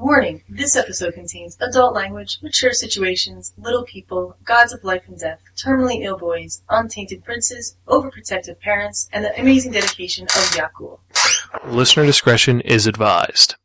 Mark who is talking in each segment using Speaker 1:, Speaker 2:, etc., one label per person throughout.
Speaker 1: Warning, this episode contains adult language, mature situations, little people, gods of life and death, terminally ill boys, untainted princes, overprotective parents, and the amazing dedication of Yakul.
Speaker 2: Listener discretion is advised.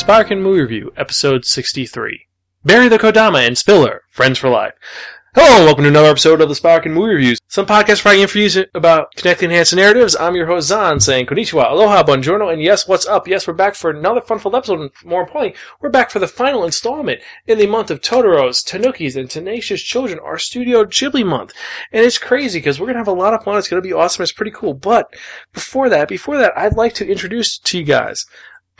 Speaker 2: Sparkin Movie Review, Episode 63. Barry the Kodama and Spiller, Friends for Life. Hello, and welcome to another episode of the Sparkin Movie Reviews. Some podcast providing interviews about connecting enhanced narratives. I'm your host, Zan, saying konnichiwa, aloha, buongiorno, and yes, what's up? Yes, we're back for another fun-filled episode, and more importantly, we're back for the final installment in the month of Totoro's, Tanukis, and Tenacious Children, our Studio Ghibli month. And it's crazy, because we're gonna have a lot of fun, it's gonna be awesome, it's pretty cool. But, before that, before that, I'd like to introduce to you guys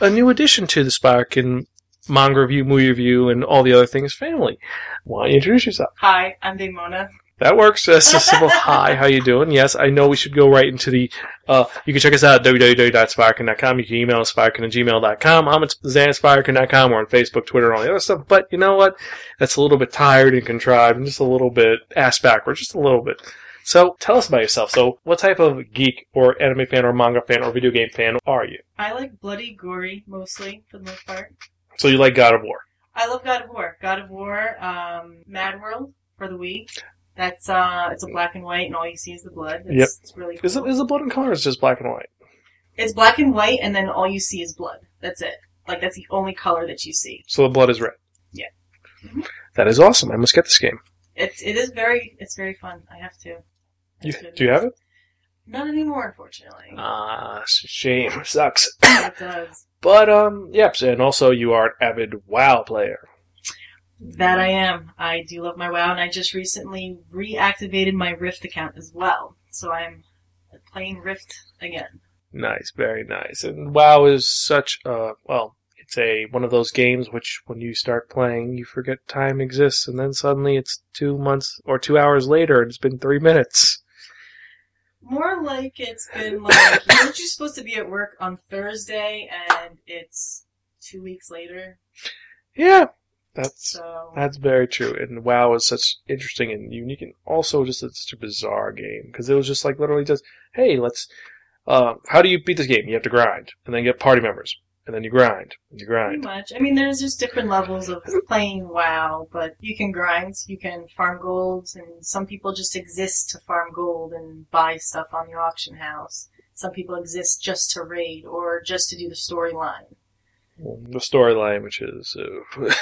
Speaker 2: a new addition to the Spark and manga review, movie review, and all the other things family. Why don't you introduce yourself?
Speaker 1: Hi, I'm Big Mona.
Speaker 2: That works. That's a simple hi. How you doing? Yes, I know we should go right into the. Uh, you can check us out at www.sparkin.com. You can email us sparkin at gmail.com. I'm at zansparkin.com. We're on Facebook, Twitter, and all the other stuff. But you know what? That's a little bit tired and contrived and just a little bit ass backwards, just a little bit. So tell us about yourself. So what type of geek or anime fan or manga fan or video game fan are you?
Speaker 1: I like bloody, gory, mostly, for the most part.
Speaker 2: So you like God of War.
Speaker 1: I love God of War. God of War, um, Mad World for the Wii. That's uh, it's a black and white, and all you see is the blood. It's,
Speaker 2: Yep.
Speaker 1: it's really cool.
Speaker 2: Is it is the blood and color? Or is it just black and white?
Speaker 1: It's black and white, and then all you see is blood. That's it. Like that's the only color that you see.
Speaker 2: So the blood is red.
Speaker 1: Yeah.
Speaker 2: That is awesome. I must get this game.
Speaker 1: It's it is very it's very fun. I have to.
Speaker 2: You, do you have it?
Speaker 1: Not anymore, unfortunately.
Speaker 2: Ah, shame. Sucks.
Speaker 1: it does.
Speaker 2: But um, yep. And also, you are an avid WoW player.
Speaker 1: That I am. I do love my WoW, and I just recently reactivated my Rift account as well. So I'm playing Rift again.
Speaker 2: Nice, very nice. And WoW is such a well. It's a one of those games which, when you start playing, you forget time exists, and then suddenly it's two months or two hours later, and it's been three minutes.
Speaker 1: More like it's been like weren't you supposed to be at work on Thursday, and it's two weeks later.
Speaker 2: Yeah, that's
Speaker 1: So
Speaker 2: That's very true. And WoW is such interesting and unique, and also just it's such a bizarre game because it was just like literally just, hey, let's. Uh, how do you beat this game? You have to grind, and then get party members, and then you grind, and you
Speaker 1: pretty much. I mean, there's just different levels of playing WoW, but you can grind, you can farm gold, and some people just exist to farm gold and buy stuff on the auction house. Some people exist just to raid or just to do the storyline.
Speaker 2: The storyline, which is uh,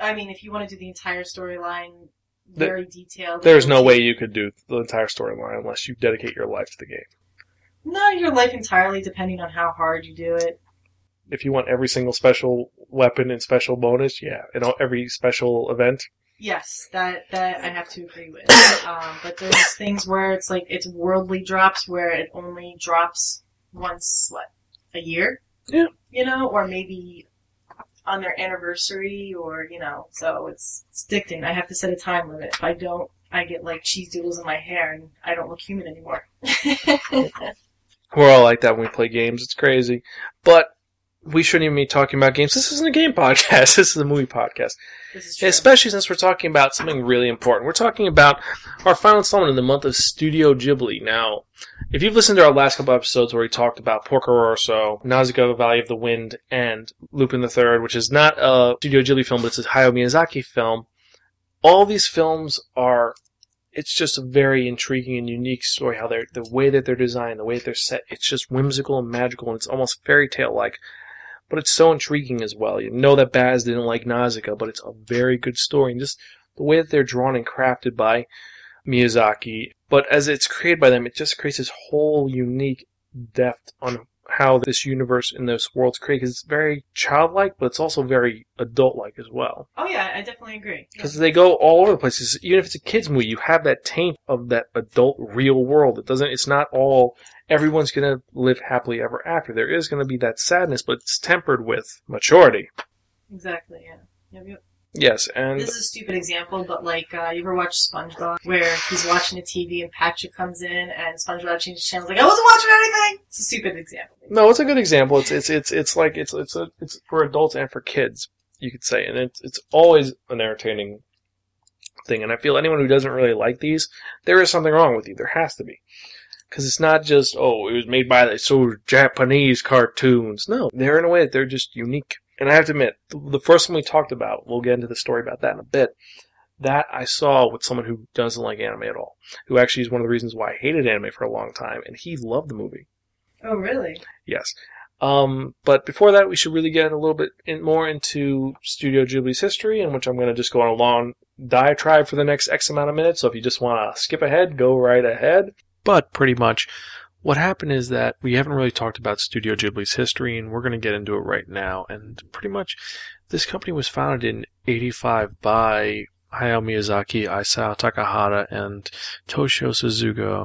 Speaker 1: I mean, if you want to do the entire storyline, very detailed.
Speaker 2: there's no way you could do the entire storyline unless you dedicate your life to the game.
Speaker 1: No, your life entirely, depending on how hard you do it.
Speaker 2: If you want every single special weapon and special bonus, yeah, and all- every special event,
Speaker 1: Yes, that that I have to agree with. Um, but there's things where it's like it's worldly drops where it only drops once what a year.
Speaker 2: Yeah.
Speaker 1: You know, or maybe on their anniversary, or you know, so it's it's addicting. I have to set a time limit. If I don't, I get like cheese doodles in my hair and I don't look human anymore.
Speaker 2: We're all like that when we play games. It's crazy. But we shouldn't even be talking about games. This isn't a game podcast. This is a movie podcast.
Speaker 1: this is.
Speaker 2: Especially since we're talking about something really important. We're talking about our final installment in the month of Studio Ghibli. Now, if you've listened to our last couple episodes where we talked about Porco Rosso, Nausicaa, The Valley of the Wind, and Lupin the Third, which is not a Studio Ghibli film, but it's a Hayao Miyazaki film, all these films are it's just a very intriguing and unique story. How they're the way that they're designed, the way that they're set, it's just whimsical and magical, and it's almost fairy tale like. But it's so intriguing as well. You know that Baz didn't like Nausicaa, but it's a very good story, and just the way that they're drawn and crafted by Miyazaki. But as it's created by them, it just creates this whole unique depth on how this universe and this world's created. 'Cause it's very childlike, but it's also very adult-like as well
Speaker 1: oh yeah, I definitely agree. Yeah.
Speaker 2: because they go all over the places. Even if it's a kids movie, you have that taint of that adult real world. It doesn't. It's not all. Everyone's gonna live happily ever after. There is gonna be that sadness, but it's tempered with maturity.
Speaker 1: Exactly, yeah. Yep, yep.
Speaker 2: Yes, and
Speaker 1: This is a stupid example, but like, uh, you ever watch SpongeBob, where he's watching the TV and Patrick comes in and SpongeBob changes channels like, I wasn't watching anything! It's a stupid example.
Speaker 2: no, it's a good example. It's it's it's it's like it's it's a, it's for adults and for kids, you could say, and it's it's always an entertaining thing. And I feel anyone who doesn't really like these, there is something wrong with you. There has to be. Because it's not just, oh, it was made by the so Japanese cartoons. No, they're in a way that they're just unique. And I have to admit, the the first one we talked about, we'll get into the story about that in a bit, that I saw with someone who doesn't like anime at all. Who actually is one of the reasons why I hated anime for a long time, and he loved the movie.
Speaker 1: Oh, really?
Speaker 2: Yes. Um, but before that, we should really get a little bit in, more into Studio Ghibli's history, in which I'm going to just go on a long diatribe for the next X amount of minutes. So if you just want to skip ahead, go right ahead. But pretty much, what happened is that we haven't really talked about Studio Ghibli's history, and we're going to get into it right now. And pretty much, this company was founded in '85 by Hayao Miyazaki, Isao Takahata, and Toshio Suzuki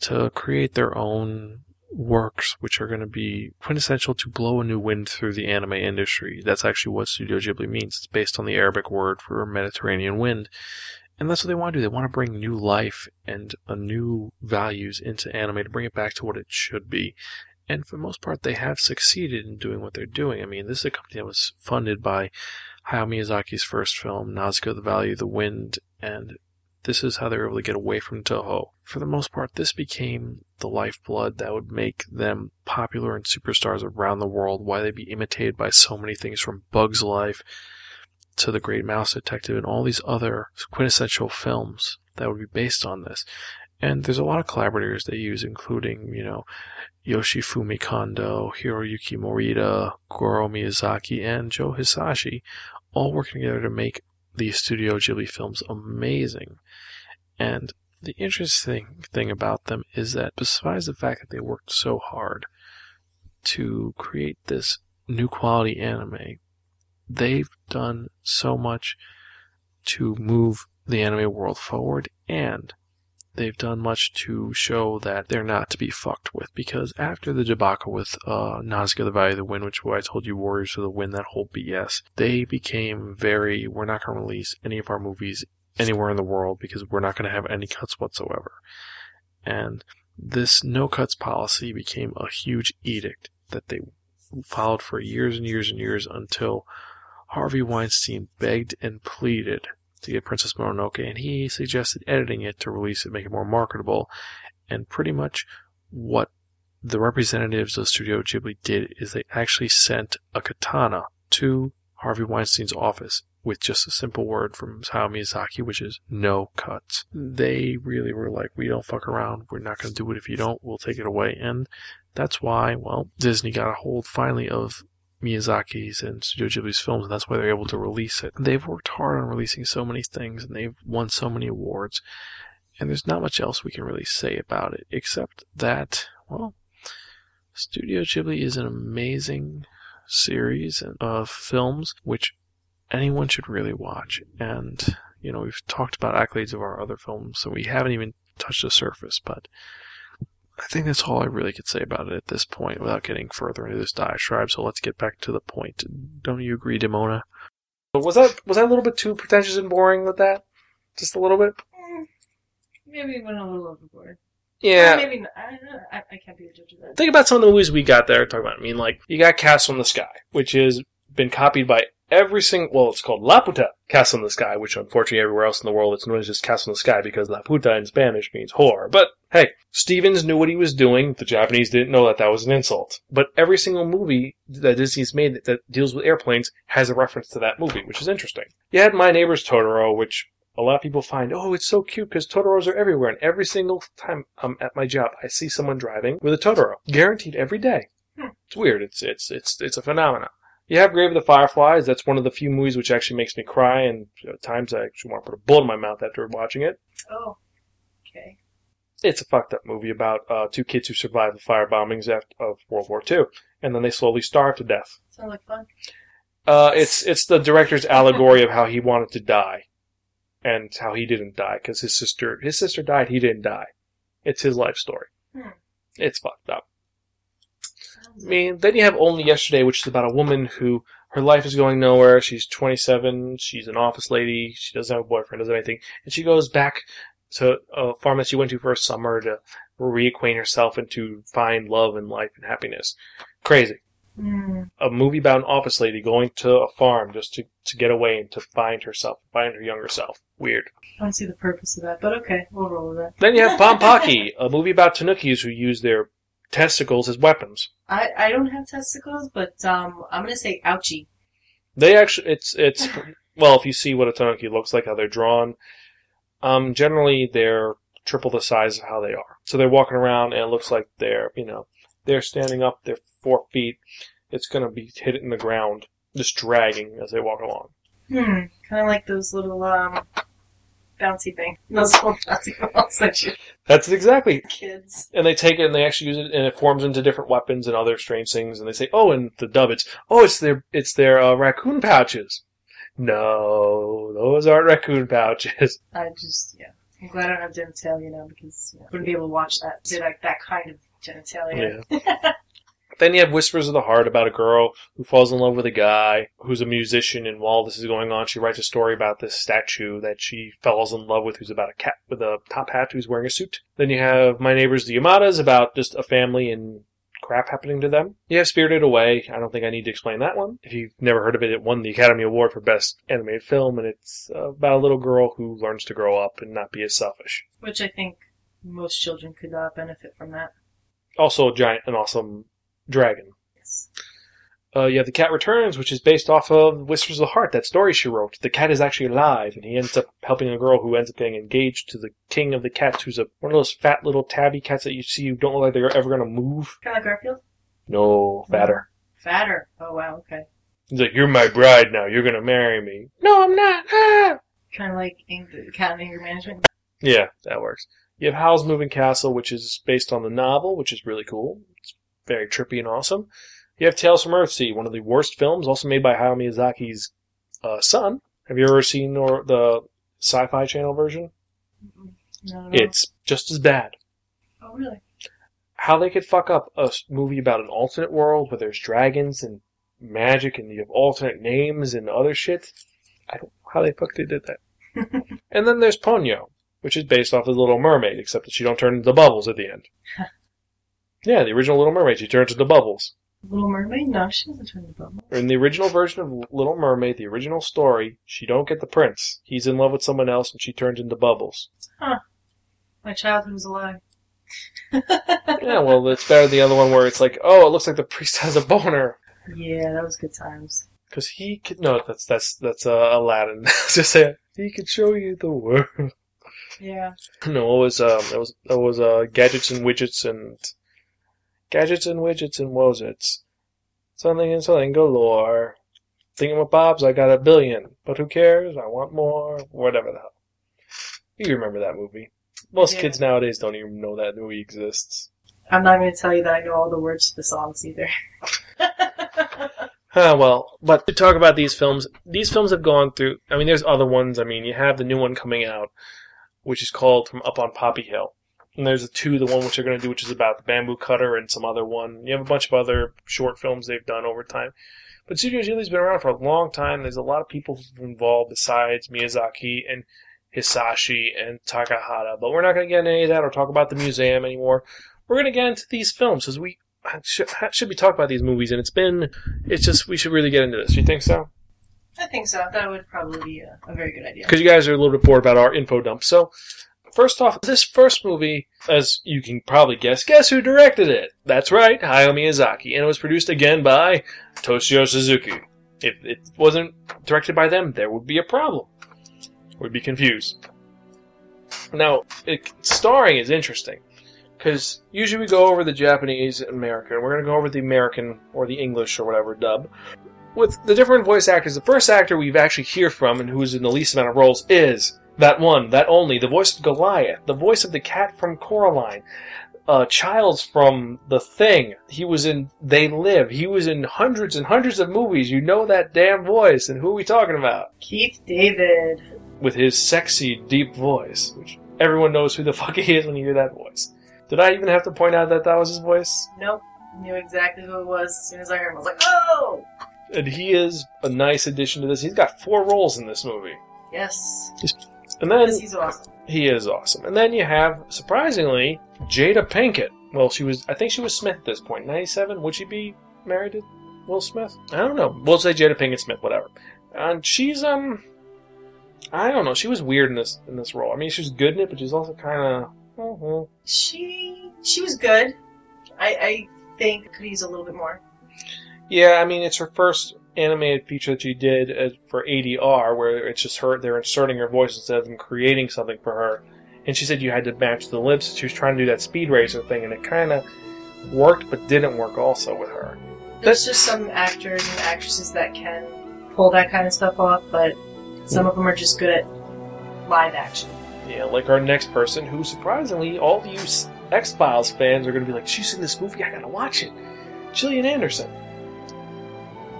Speaker 2: to create their own works which are going to be quintessential to blow a new wind through the anime industry. That's actually what Studio Ghibli means. It's based on the Arabic word for Mediterranean wind. And that's what they want to do. They want to bring new life and a new values into anime to bring it back to what it should be. And for the most part, they have succeeded in doing what they're doing. I mean, this is a company that was funded by Hayao Miyazaki's first film, Nausicaa, The Valley of the Wind, and this is how they were able to get away from Toho. For the most part, this became the lifeblood that would make them popular and superstars around the world, why they'd be imitated by so many things from Bug's Life to The Great Mouse Detective and all these other quintessential films that would be based on this. And there's a lot of collaborators they use, including, you know, Yoshifumi Kondo, Hiroyuki Morita, Goro Miyazaki, and Joe Hisaishi, all working together to make these Studio Ghibli films amazing. And the interesting thing about them is that besides the fact that they worked so hard to create this new quality anime, they've done so much to move the anime world forward and they've done much to show that they're not to be fucked with because after the debacle with uh, Nausicaa the Valley of the Wind, which I told you Warriors of the Wind, that whole BS, they became very, we're not going to release any of our movies anywhere in the world because we're not going to have any cuts whatsoever. And this no cuts policy became a huge edict that they followed for years and years and years until Harvey Weinstein begged and pleaded to get Princess Mononoke, and he suggested editing it to release it, make it more marketable. And pretty much what the representatives of Studio Ghibli did is they actually sent a katana to Harvey Weinstein's office with just a simple word from Hayao Miyazaki, which is no cuts. They really were like, we don't fuck around. We're not going to do it. If you don't, we'll take it away. And that's why, well, Disney got a hold finally of Miyazaki's and Studio Ghibli's films, and that's why they're able to release it. They've worked hard on releasing so many things, and they've won so many awards, and there's not much else we can really say about it, except that, well, Studio Ghibli is an amazing series of films which anyone should really watch. And, you know, we've talked about accolades of our other films, so we haven't even touched the surface, but I think that's all I really could say about it at this point without getting further into this diatribe. So let's get back to the point. Don't you agree, Demona? Was that was that a little bit too pretentious and boring with that? Just a little bit?
Speaker 1: Mm, maybe it went a little overboard.
Speaker 2: Yeah.
Speaker 1: Or maybe not. I, don't know. I, I can't be a judge of that.
Speaker 2: Think about some of the movies we got there. Talk about. I mean, like you got Castle in the Sky, which has been copied by every single. Well, it's called Laputa Castle in the Sky, which unfortunately everywhere else in the world it's known as just Castle in the Sky because Laputa in Spanish means whore. But hey, Stevens knew what he was doing. The Japanese didn't know that that was an insult. But every single movie that Disney's made that, that deals with airplanes has a reference to that movie, which is interesting. You had My Neighbor's Totoro, which a lot of people find, oh, it's so cute because Totoros are everywhere. And every single time I'm at my job, I see someone driving with a Totoro, guaranteed every day.
Speaker 1: Hmm.
Speaker 2: It's weird. It's it's it's it's a phenomenon. You have Grave of the Fireflies. That's one of the few movies which actually makes me cry, and at times I actually want to put a bullet in my mouth after watching it.
Speaker 1: Oh. Okay.
Speaker 2: It's a fucked up movie about uh, two kids who survived the fire bombings of World War II, and then they slowly starve to death.
Speaker 1: Sounds like fun.
Speaker 2: Uh, it's it's the director's allegory of how he wanted to die, and how he didn't die because his sister his sister died. He didn't die. It's his life story.
Speaker 1: Hmm.
Speaker 2: It's fucked up. I mean, then you have Only Yesterday, which is about a woman who her life is going nowhere. She's 27. She's an office lady. She doesn't have a boyfriend. Doesn't have anything, and she goes back to a farm that she went to for a summer to reacquaint herself and to find love and life and happiness. Crazy.
Speaker 1: Hmm.
Speaker 2: A movie about an office lady going to a farm just to, to get away and to find herself, find her younger self. Weird.
Speaker 1: I don't see the purpose of that, but okay, we'll roll with that.
Speaker 2: Then you have Pom Poko, a movie about Tanukis who use their testicles as weapons.
Speaker 1: I, I don't have testicles, but um, I'm gonna say ouchie.
Speaker 2: They actually, it's it's well, if you see what a tanuki looks like, how they're drawn, um, generally they're triple the size of how they are. So they're walking around, and it looks like they're, you know, they're standing up. They're four feet. It's gonna be hitting the ground, just dragging as they walk along.
Speaker 1: Hmm. Kind of like those little um, bouncy thing. Those little bouncy balls that you
Speaker 2: That's exactly.
Speaker 1: kids.
Speaker 2: And they take it and they actually use it, and it forms into different weapons and other strange things. And they say, "Oh, and the dub, it's oh, it's their it's their uh, raccoon pouches." No, those aren't raccoon pouches.
Speaker 1: I just yeah. I'm glad I don't have genitalia now because you know, I wouldn't be able to watch that. Did like that kind of genitalia.
Speaker 2: Then you have Whispers of the Heart about a girl who falls in love with a guy who's a musician, and while this is going on, she writes a story about this statue that she falls in love with, who's about a cat with a top hat who's wearing a suit. Then you have My Neighbors the Yamadas about just a family and crap happening to them. You have Spirited Away. I don't think I need to explain that one. If you've never heard of it, it won the Academy Award for Best Animated Film, and it's about a little girl who learns to grow up and not be as selfish.
Speaker 1: Which I think most children could uh, benefit from that.
Speaker 2: Also, a giant and awesome dragon.
Speaker 1: Yes.
Speaker 2: Uh, you have The Cat Returns, which is based off of Whispers of the Heart, that story she wrote. The cat is actually alive, and he ends up helping a girl who ends up getting engaged to the king of the cats, who's a one of those fat little tabby cats that you see who don't look like they're ever going to move.
Speaker 1: Kind of like Garfield.
Speaker 2: No, fatter.
Speaker 1: Fatter. Oh wow. Okay.
Speaker 2: He's like, "You're my bride now. You're going to marry me." No, I'm not. Ah!
Speaker 1: Kind of like ang- cat and anger management.
Speaker 2: Yeah, that works. You have Howl's Moving Castle, which is based on the novel, which is really cool. It's very trippy and awesome. You have Tales from Earthsea, one of the worst films, also made by Hayao Miyazaki's uh, son. Have you ever seen or, the Sci-Fi Channel version?
Speaker 1: No, no.
Speaker 2: It's just as bad.
Speaker 1: Oh really?
Speaker 2: How they could fuck up a movie about an alternate world where there's dragons and magic and you have alternate names and other shit. I don't know how they fuck they did that. and then there's Ponyo, which is based off of the Little Mermaid, except that she don't turn into bubbles at the end. yeah, the original Little Mermaid, she turns into bubbles.
Speaker 1: Little Mermaid? No, she doesn't turn into bubbles.
Speaker 2: In the original version of Little Mermaid, the original story, she don't get the prince. He's in love with someone else and she turns into bubbles. Huh.
Speaker 1: My childhood was a lie.
Speaker 2: Yeah, well, it's better than the other one where it's like, oh, it looks like the priest has a boner.
Speaker 1: Yeah, that was good times.
Speaker 2: Because he could, no, that's, that's, that's, uh, Aladdin. Just say, he could show you the world.
Speaker 1: Yeah.
Speaker 2: No, it was, um, it was, it was, uh, gadgets and widgets and, gadgets and widgets and wozits. Something and something galore. Thinking with Bob's, I got a billion. But who cares? I want more. Whatever the hell. You remember that movie. Most
Speaker 1: Yeah.
Speaker 2: kids nowadays don't even know that movie exists.
Speaker 1: I'm not going to tell you that I know all the words to the songs either.
Speaker 2: Ah, well, but to talk about these films, these films have gone through. I mean, there's other ones. I mean, you have the new one coming out, which is called From Up on Poppy Hill. And there's a two, the one which they're going to do, which is about the bamboo cutter, and some other one. You have a bunch of other short films they've done over time. But Studio Ghibli's been around for a long time. There's a lot of people involved besides Miyazaki, and Hisaishi and Takahata. But we're not going to get into any of that or talk about the museum anymore. We're going to get into these films because we should, should be talking about these movies, and it's been, it's just, we should really get into this. Do you think so?
Speaker 1: I think so. That would probably be a, a very good idea.
Speaker 2: Because you guys are a little bit bored about our info dump. So, first off, this first movie, as you can probably guess, guess who directed it? That's right, Hayao Miyazaki. And it was produced again by Toshio Suzuki. If it wasn't directed by them, there would be a problem. We'd be confused. Now, it, starring is interesting. Because usually we go over the Japanese and American. We're going to go over the American or the English or whatever dub. With the different voice actors, the first actor we've actually hear from and who's in the least amount of roles is that one, that only, the voice of Goliath, the voice of the cat from Coraline, uh, Childs from The Thing. He was in They Live. He was in hundreds and hundreds of movies. You know that damn voice. And who are we talking about?
Speaker 1: Keith David.
Speaker 2: With his sexy, deep voice, which everyone knows who the fuck he is when you hear that voice. Did I even have to point out that that was his voice?
Speaker 1: Nope. Knew exactly who it was as soon as I heard him. I was like, oh!
Speaker 2: And he is a nice addition to this. He's got four roles in this movie.
Speaker 1: Yes.
Speaker 2: And then
Speaker 1: he's awesome.
Speaker 2: he is awesome. And then you have, surprisingly, Jada Pinkett. Well, she was, I think she was Smith at this point. 97? Would she be married to Will Smith? I don't know. We'll say Jada Pinkett Smith, whatever. And she's, um, I don't know. She was weird in this, in this role. I mean, she was good in it, but she's also kind of, uh
Speaker 1: She she was good. I, I think could use a little bit more.
Speaker 2: Yeah, I mean, it's her first animated feature that she did uh, for ADR, where it's just her, they're inserting her voice instead of them creating something for her. And she said you had to match the lips. She was trying to do that Speed Racer thing, and it kind of worked, but didn't work also with her.
Speaker 1: There's just some actors and actresses that can pull that kind of stuff off, but some of them are just good at live action.
Speaker 2: Yeah, like our next person, who surprisingly, all of you X Files fans are going to be like, she's in this movie, I gotta watch it. Gillian Anderson.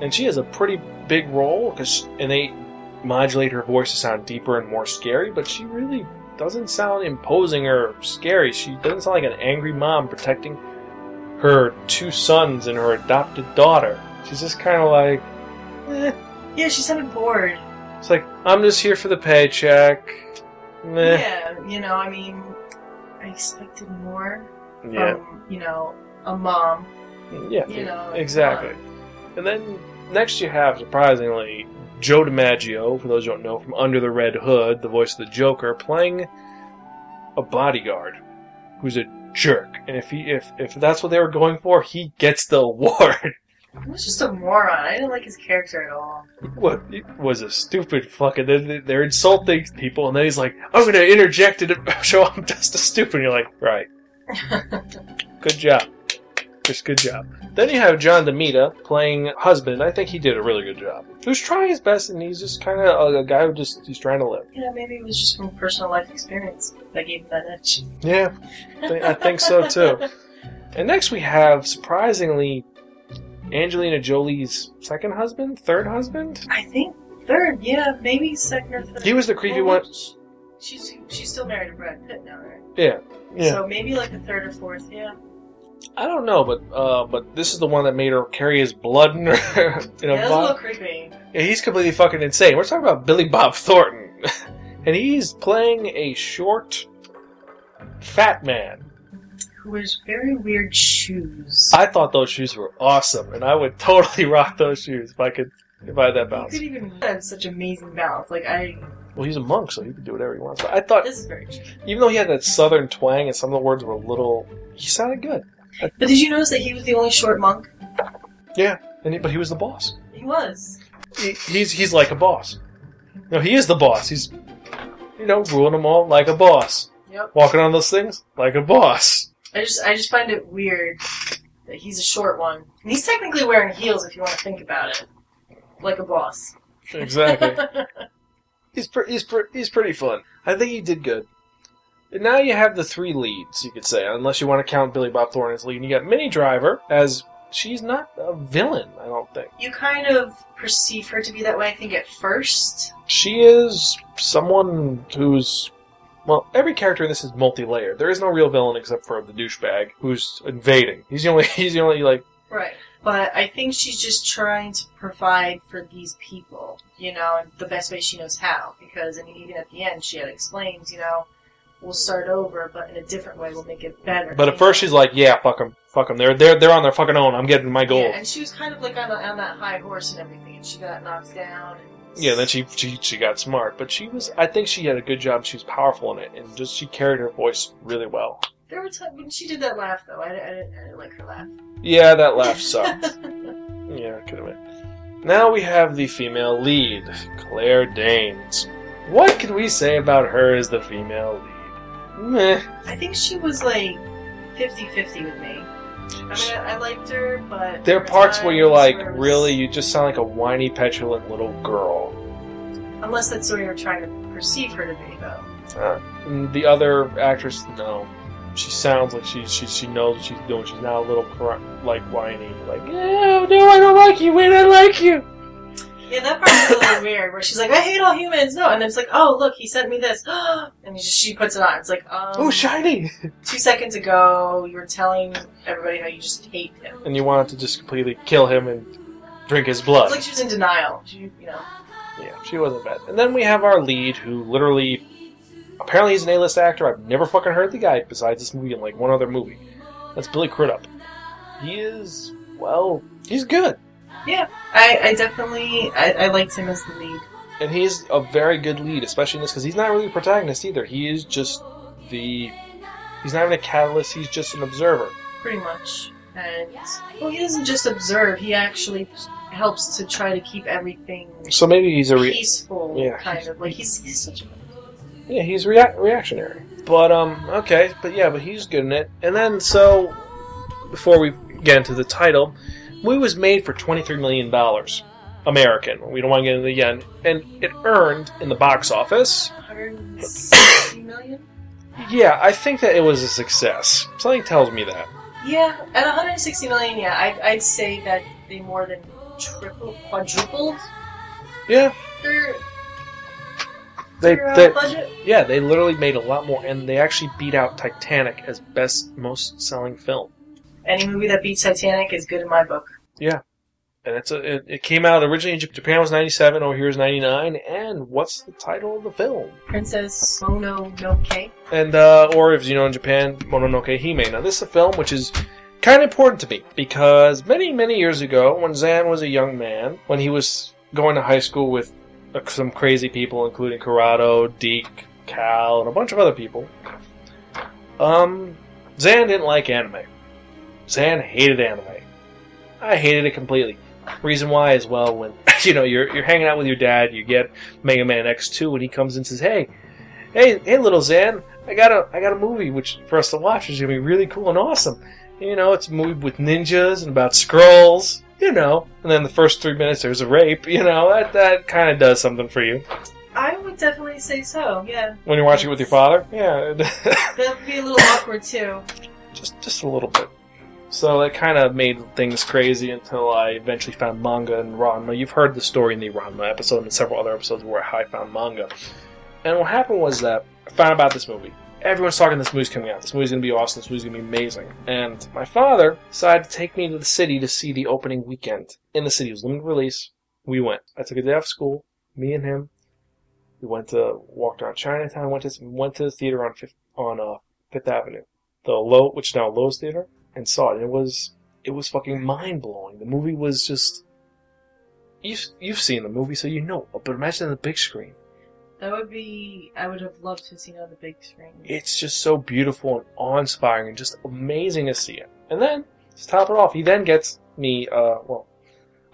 Speaker 2: And she has a pretty big role, cause, and they modulate her voice to sound deeper and more scary, but she really doesn't sound imposing or scary. She doesn't sound like an angry mom protecting her two sons and her adopted daughter. She's just kind of like, eh.
Speaker 1: Yeah, she sounded bored.
Speaker 2: It's like, I'm just here for the paycheck. Meh.
Speaker 1: Yeah, you know, I mean, I expected more
Speaker 2: Yeah.
Speaker 1: from, you know, a mom.
Speaker 2: Yeah,
Speaker 1: You know,
Speaker 2: exactly. And then next you have, surprisingly, John DiMaggio, for those who don't know, from Under the Red Hood, the voice of the Joker, playing a bodyguard who's a jerk. And if he if if that's what they were going for, he gets the award.
Speaker 1: He was just a moron. I didn't like his character at all.
Speaker 2: what it was a stupid fucking. They're, they're insulting people, and then he's like, "I'm going to interject and show I'm just a stupid." And you're like, "Right, good job, just good job." Then you have John DeMita playing husband. I think he did a really good job. He was trying his best, and he's just kind of a, a guy who just he's trying to live.
Speaker 1: yeah, maybe it was just from personal life experience that gave him that edge.
Speaker 2: Yeah, I I think so too. And next we have surprisingly Angelina Jolie's second husband, third husband.
Speaker 1: I think third, yeah, maybe second or third.
Speaker 2: He was the creepy
Speaker 1: Well,
Speaker 2: one.
Speaker 1: She's she's still married to Brad Pitt now, right?
Speaker 2: Yeah, yeah.
Speaker 1: So maybe like a third or fourth, yeah.
Speaker 2: I don't know, but uh, but this is the one that made her carry his blood in her in a
Speaker 1: yeah, that's a little creepy.
Speaker 2: Yeah, he's completely fucking insane. We're talking about Billy Bob Thornton, and he's playing a short, fat man.
Speaker 1: Who wears very weird shoes.
Speaker 2: I thought those shoes were awesome, and I would totally rock those shoes if I could if I had that
Speaker 1: You
Speaker 2: balance.
Speaker 1: could even have such amazing balance. Like I,
Speaker 2: Well, he's a monk, so he could do whatever he wants. But I thought,
Speaker 1: this is very true.
Speaker 2: even though he had that southern twang and some of the words were a little, he sounded good.
Speaker 1: But did you notice that he was the only short monk?
Speaker 2: Yeah, and he, but he was the boss.
Speaker 1: He was.
Speaker 2: He, he's he's like a boss. No, he is the boss. He's you know ruling them all like a boss.
Speaker 1: Yep.
Speaker 2: Walking on those things like a boss.
Speaker 1: I just I just find it weird that he's a short one. And he's technically wearing heels if you want to think about it. Like a boss.
Speaker 2: Exactly. he's pre- he's pre- he's pretty fun. I think he did good. And now you have the three leads, you could say, unless you want to count Billy Bob Thornton as lead. You got Minnie Driver as she's not a villain, I don't think.
Speaker 1: you kind of perceive her to be that way, I think, at first.
Speaker 2: She is someone who's well, every character in this is multi-layered. There is no real villain except for the douchebag who's invading. He's the only he's the only like
Speaker 1: Right. but I think she's just trying to provide for these people, you know, the best way she knows how. Because I mean, even at the end, she had explained, you know, we'll start over, but in a different way, we'll make it better.
Speaker 2: But at first she's like, "Yeah, fuck them, fuck them. They're they're they're on their fucking own. I'm getting my gold."
Speaker 1: Yeah, and she was kind of like on, on that high horse and everything, and she got knocked down. And
Speaker 2: Yeah, then she, she she got smart, but she was. I think she had a good job. She was powerful in it, and just she carried her voice really well.
Speaker 1: There were times when she did that laugh, though. I, I, didn't, I didn't like her laugh.
Speaker 2: Yeah, that laugh sucked. yeah, could have been. Now we have the female lead, Claire Danes. What can we say about her as the female lead? Meh.
Speaker 1: I think she was like 50-50 with me. I mean, I, I liked her, but
Speaker 2: There are parts where you're like,
Speaker 1: was-
Speaker 2: really, you just sound like a whiny, petulant little girl.
Speaker 1: Unless that's what you're trying to perceive her to be, though.
Speaker 2: Uh, the other actress, no. She sounds like she she she knows what she's doing. She's not a little cr- like whiny, like yeah, no, I don't like you. Wait, I like you.
Speaker 1: Yeah, that part was a little weird, where she's like, "I hate all humans." No, and then it's like, "Oh, look, he sent me this," and she she puts it on. It's like, um,
Speaker 2: Oh, shiny!
Speaker 1: two seconds ago, you were telling everybody how you just hate him.
Speaker 2: And you wanted to just completely kill him and drink his blood.
Speaker 1: It's like she was in denial. She, you know,
Speaker 2: Yeah, she wasn't bad. And then we have our lead, who literally, apparently he's an A-list actor. I've never fucking heard the guy besides this movie and like one other movie. That's Billy Crudup. He is, well, he's good.
Speaker 1: Yeah, I, I definitely, I, I liked him as the lead.
Speaker 2: And he's a very good lead, especially in this, because he's not really a protagonist either. He is just the. He's not even a catalyst, he's just an observer.
Speaker 1: pretty much. And well, he doesn't just observe; he actually helps to try to keep everything
Speaker 2: So maybe he's a. Re-
Speaker 1: peaceful,
Speaker 2: yeah.
Speaker 1: kind of like he's, he's such a
Speaker 2: Yeah, he's rea- reactionary. But um, okay, but yeah, but he's good in it. And then so, before we get into the title, movie was made for twenty three million dollars, American. We don't want to get into the yen, and it earned in the box office.
Speaker 1: 160 million.
Speaker 2: Yeah, I think that it was a success. Something tells me that.
Speaker 1: Yeah, at 160 million, yeah, I'd, I'd say that they more than triple, quadrupled
Speaker 2: Yeah,
Speaker 1: their,
Speaker 2: they,
Speaker 1: their uh,
Speaker 2: they
Speaker 1: budget.
Speaker 2: yeah they literally made a lot more, and they actually beat out Titanic as best most selling film.
Speaker 1: Any movie that beats Titanic is good in my book.
Speaker 2: Yeah, and it's a, it, it came out originally in Japan was ninety seven, over here is ninety nine. And what's the title of the film?
Speaker 1: Princess Mononoke.
Speaker 2: And uh, or if you know in Japan, Mononoke Hime. Now this is a film which is kind of important to me because many many years ago, when Zan was a young man, when he was going to high school with uh, some crazy people, including Corrado, Deke, Cal, and a bunch of other people, um, Zan didn't like anime. Zan hated anime. I hated it completely. Reason why is well when you know you're you're hanging out with your dad, you get Mega Man X2, and he comes and says, "Hey, hey, hey, little Zan, I got a I got a movie which for us to watch is gonna be really cool and awesome. You know, it's a movie with ninjas and about scrolls. You know, and then the first three minutes there's a rape. You know, that that kind of does something for you
Speaker 1: I would definitely say so. Yeah,
Speaker 2: when you're watching it with your father. Yeah,
Speaker 1: that would be a little awkward too.
Speaker 2: just just a little bit. So it kind of made things crazy until I eventually found manga and Ranma. You've heard the story in the Ranma episode and several other episodes where I found manga. And what happened was that I found about this movie. Everyone's talking this movie's coming out. This movie's gonna be awesome. This movie's gonna be amazing. And my father decided to take me to the city to see the opening weekend. In the city, it was limited release. We went. I took a day off school. Me and him. We went to walked around Chinatown. Went to went to the theater on Fifth on uh, Fifth Avenue, the low, which is now Loews Theater and saw it. And it was it was fucking mind blowing. The movie was just you've you've seen the movie, so you know. But imagine on the big screen.
Speaker 1: That would be. I would have loved to have seen it on the big screen.
Speaker 2: It's just so beautiful and awe inspiring and just amazing to see it. And then to top it off, he then gets me. Uh, well,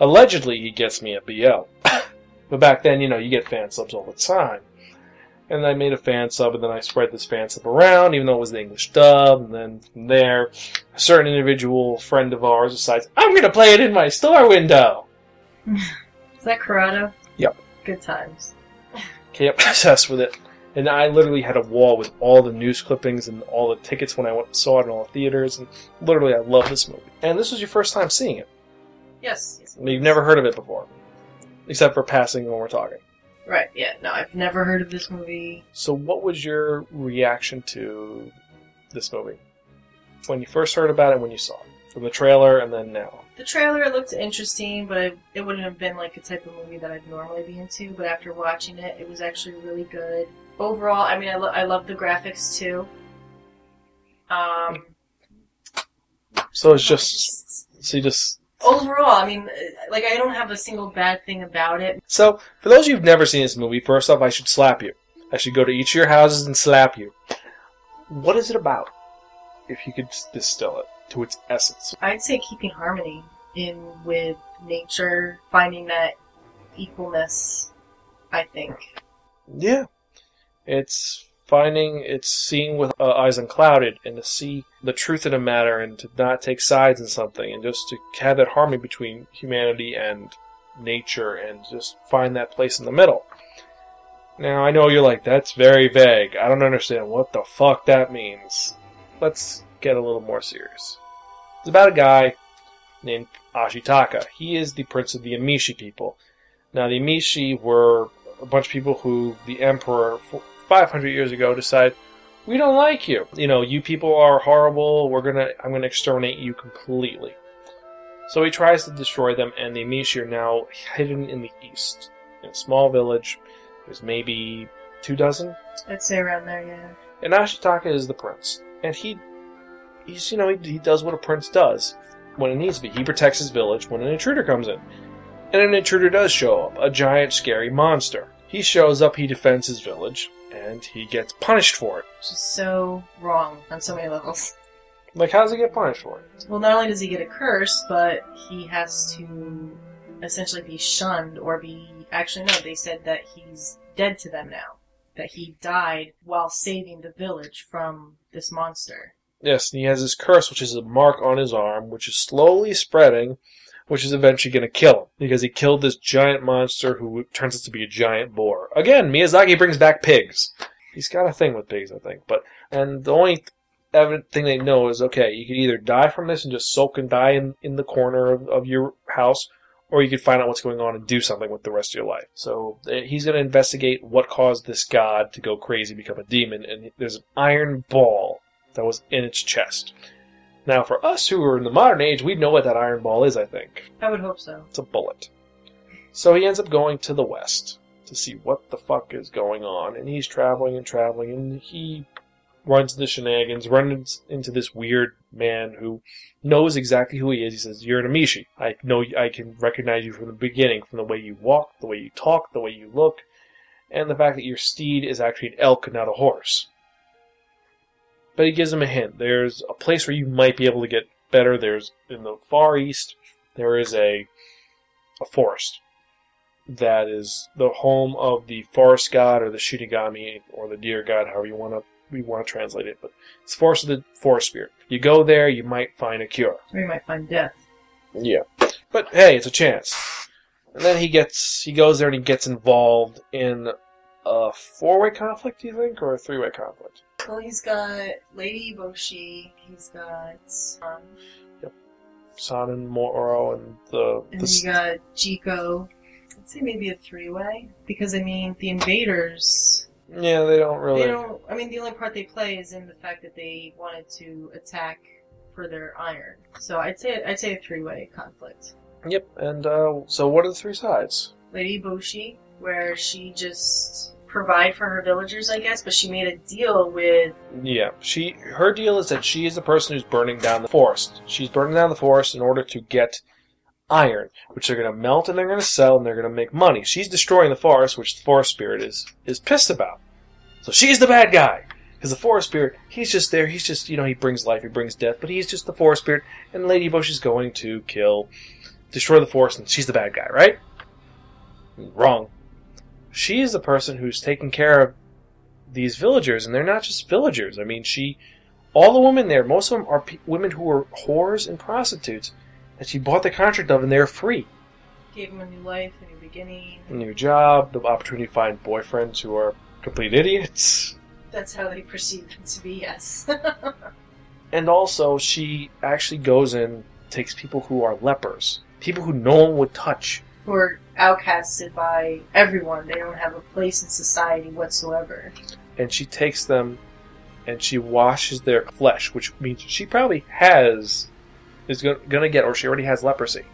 Speaker 2: allegedly he gets me a BL. but back then, you know, you get fan subs all the time. And I made a fan sub, and then I spread this fan sub around, even though it was the English dub. And then from there, a certain individual friend of ours decides, I'm going to play it in my store window.
Speaker 1: Is that Corrado?
Speaker 2: Yep.
Speaker 1: Good times.
Speaker 2: Kept obsessed with it. And I literally had a wall with all the news clippings and all the tickets when I went saw it in all the theaters. And literally, I love this movie. And this was your first time seeing it.
Speaker 1: Yes. yes.
Speaker 2: You've never heard of it before, except for passing when we're talking.
Speaker 1: Right. Yeah. No, I've never heard of this movie.
Speaker 2: So, what was your reaction to this movie when you first heard about it? When you saw it? from the trailer and then now?
Speaker 1: The trailer looked interesting, but it, it wouldn't have been like a type of movie that I'd normally be into. But after watching it, it was actually really good. Overall, I mean, I, lo- I love the graphics too. Um,
Speaker 2: So it's just so you just
Speaker 1: overall, I mean, like I don't have a single bad thing about it.
Speaker 2: so for those of you who've never seen this movie, first off, I should slap you. I should go to each of your houses and slap you. What is it about? If you could distill it to its essence.
Speaker 1: I'd say keeping harmony in with nature, finding that equalness. I think.
Speaker 2: Yeah. It's finding, it's seeing with uh, eyes unclouded and to see the truth in a matter and to not take sides in something and just to have that harmony between humanity and nature and just find that place in the middle. Now, I know you're like, that's very vague. I don't understand what the fuck that means. Let's get a little more serious. It's about a guy named Ashitaka. He is the prince of the Emishi people. Now, the Emishi were a bunch of people who the emperor, 500 years ago, decide we don't like you. You know, you people are horrible. We're gonna, I'm gonna exterminate you completely. So he tries to destroy them, and the Emishi are now hidden in the east, in a small village. There's maybe two dozen,
Speaker 1: I'd say around there, yeah.
Speaker 2: and Ashitaka is the prince, and he, he's you know he, he does what a prince does when it needs to be. He protects his village when an intruder comes in, and an intruder does show up, a giant scary monster. He shows up, he defends his village, and he gets punished for it.
Speaker 1: Which is so wrong on so many levels.
Speaker 2: Like, how does he get punished for it?
Speaker 1: Well, not only does he get a curse, but he has to essentially be shunned or be. Actually, no, they said that he's dead to them now. That he died while saving the village from this monster.
Speaker 2: Yes, and he has this curse, which is a mark on his arm, which is slowly spreading, which is eventually going to kill him because he killed this giant monster who turns out to be a giant boar. Again, Miyazaki brings back pigs. He's got a thing with pigs, I think. But and the only thing they know is okay, you could either die from this and just sulk and die in, in the corner of, of your house, or you could find out what's going on and do something with the rest of your life. So uh, he's going to investigate what caused this god to go crazy, become a demon, and there's an iron ball that was in its chest. Now, for us who are in the modern age, we'd know what that iron ball is, I think.
Speaker 1: I would hope so.
Speaker 2: It's a bullet. So he ends up going to the west to see what the fuck is going on, and he's traveling and traveling, and he runs into shenanigans, runs into this weird man who knows exactly who he is. He says, "You're an Emishi. I know. I can recognize you from the beginning, from the way you walk, the way you talk, the way you look, and the fact that your steed is actually an elk and not a horse." But he gives him a hint. There's a place where you might be able to get better. There's in the far east. There is a a forest that is the home of the forest god or the Shishigami or the deer god, however you want to we want to translate it. But it's the forest of the forest spirit. You go there, you might find a cure.
Speaker 1: Or you might find death.
Speaker 2: Yeah. But hey, it's a chance. And then he gets he goes there and he gets involved in a four way conflict, do you think, or a three way conflict?
Speaker 1: Well, he's got Lady Boshi. He's got um,
Speaker 2: San and Moro and the,
Speaker 1: and
Speaker 2: the
Speaker 1: you got Jigo. I'd say maybe a three-way because I mean the invaders.
Speaker 2: yeah, they don't really
Speaker 1: They don't. I mean, the only part they play is in the fact that they wanted to attack for their iron. So I'd say I'd say a three-way conflict.
Speaker 2: Yep. And uh, so, what are the three sides?
Speaker 1: Lady Boshi, where she just provide for her villagers, I guess, but she made a deal with
Speaker 2: Yeah, she her deal is that she is the person who's burning down the forest. She's burning down the forest in order to get iron, which they're going to melt and they're going to sell and they're going to make money. She's destroying the forest, which the forest spirit is is pissed about. So she's the bad guy because the forest spirit he's just there. He's just you know he brings life, he brings death, but he's just the forest spirit. And Lady Bush is going to kill, destroy the forest, and she's the bad guy, right? Wrong. She is the person who's taking care of these villagers, and they're not just villagers. I mean, she, all the women there, most of them are pe- women who were whores and prostitutes that she bought the contract of, and they're free.
Speaker 1: gave them a new life, a new beginning.
Speaker 2: A new job, the opportunity to find boyfriends who are complete idiots,
Speaker 1: That's how they perceive them to be. Yes.
Speaker 2: and also she actually goes in, takes people who are lepers, people who no one would touch,
Speaker 1: Who are outcasted by everyone. They don't have a place in society whatsoever.
Speaker 2: and she takes them, and she washes their flesh, which means she probably has is going to get, or she already has leprosy.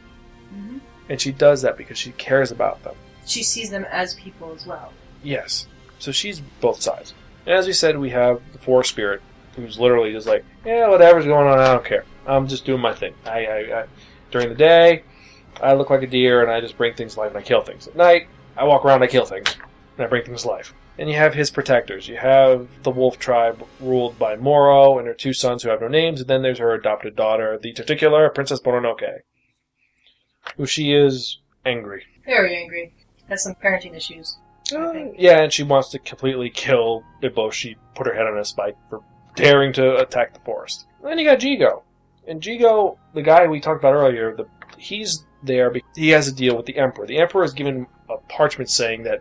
Speaker 1: hmm
Speaker 2: And she does that because she cares about them.
Speaker 1: She sees them as people as well.
Speaker 2: Yes. So she's both sides. And as we said, we have the forest spirit, who's literally just like, yeah, whatever's going on, I don't care. I'm just doing my thing. I, I, I during the day, I look like a deer and I just bring things to life and I kill things. At night, I walk around, I kill things, and I bring things to life. And you have his protectors. You have the wolf tribe ruled by Moro and her two sons who have no names, and then there's her adopted daughter, the titular Princess Mononoke, who she is angry.
Speaker 1: Very angry. Has some parenting issues. Uh, think.
Speaker 2: Yeah, and she wants to completely kill Eboshi, put her head on a spike for daring to attack the forest. And then you got Jigo. And Jigo, the guy we talked about earlier, the, he's there he has a deal with the Emperor. The Emperor has given a parchment saying that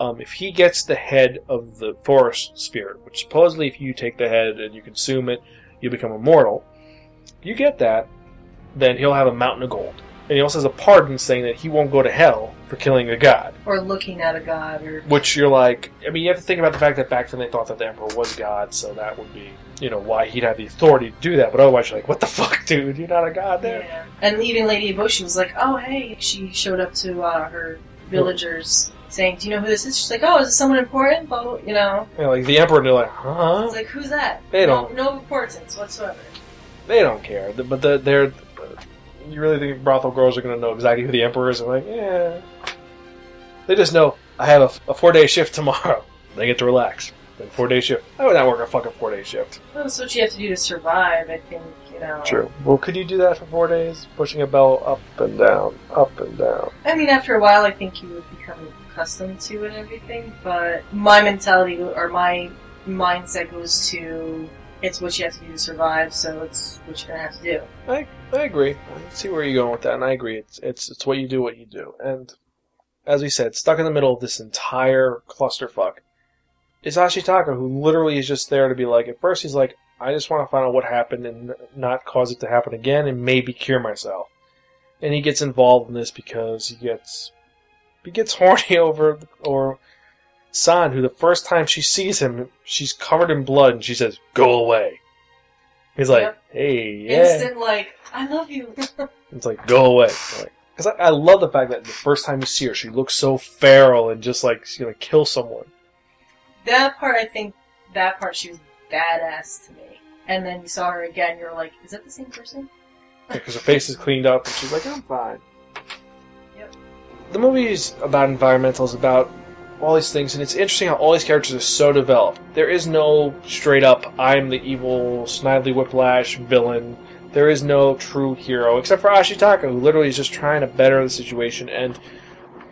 Speaker 2: um, if he gets the head of the forest spirit, which supposedly if you take the head and you consume it, you become immortal. If you get that, then he'll have a mountain of gold. And he also has a pardon saying that he won't go to hell for killing a god.
Speaker 1: Or looking at a god, or
Speaker 2: Which you're like, I mean, you have to think about the fact that back then they thought that the Emperor was God, so that would be, you know, why he'd have the authority to do that. But otherwise, you're like, what the fuck, dude? You're not a god there.
Speaker 1: yeah. And even Lady Eboshi was like, "Oh, hey." She showed up to uh, her villagers, saying, "Do you know who this is?" She's like, "Oh, is this someone important?" Blah, you know.
Speaker 2: Yeah, like the Emperor, and they're like, huh?
Speaker 1: It's like, who's that?
Speaker 2: They
Speaker 1: no,
Speaker 2: don't.
Speaker 1: no importance whatsoever.
Speaker 2: They don't care. The- But the, they're. You really think brothel girls are going to know exactly who the Emperor is? I'm like, yeah. They just know I have a, a four day shift tomorrow. They get to relax. Four day shift. I would not work a fucking four day shift.
Speaker 1: Well, that's what you have to do to survive. I think you know.
Speaker 2: True. Well, could you do that for four days? Pushing a bell up and down, up and down.
Speaker 1: I mean, after a while, I think you would become accustomed to it and everything. But my mentality or my mindset goes to it's what you have to do to survive, so it's what you're gonna have to do.
Speaker 2: I I agree. I see where you're going with that, and I agree. It's it's it's what you do, what you do, and as we said, stuck in the middle of this entire clusterfuck is Ashitaka, who literally is just there to be like. At first, he's like, I just want to find out what happened and not cause it to happen again, and maybe cure myself. And he gets involved in this because he gets he gets horny over or San, who the first time she sees him, she's covered in blood, and she says, "Go away." He's like,
Speaker 1: Yep.
Speaker 2: "Hey, yeah."
Speaker 1: Instant like, I love you.
Speaker 2: It's like, go away. Because I, I love the fact that the first time you see her, she looks so feral and just like she's gonna kill someone.
Speaker 1: That part, I think, that part she was badass to me. And then you saw her again, you were like, is that the same person?
Speaker 2: Because her face is cleaned up and she's like, I'm fine.
Speaker 1: Yep.
Speaker 2: The movie is about environmentals, about all these things, and it's interesting how all these characters are so developed. There is no straight up, I'm the evil Snidely Whiplash villain. There is no true hero, except for Ashitaka, who literally is just trying to better the situation and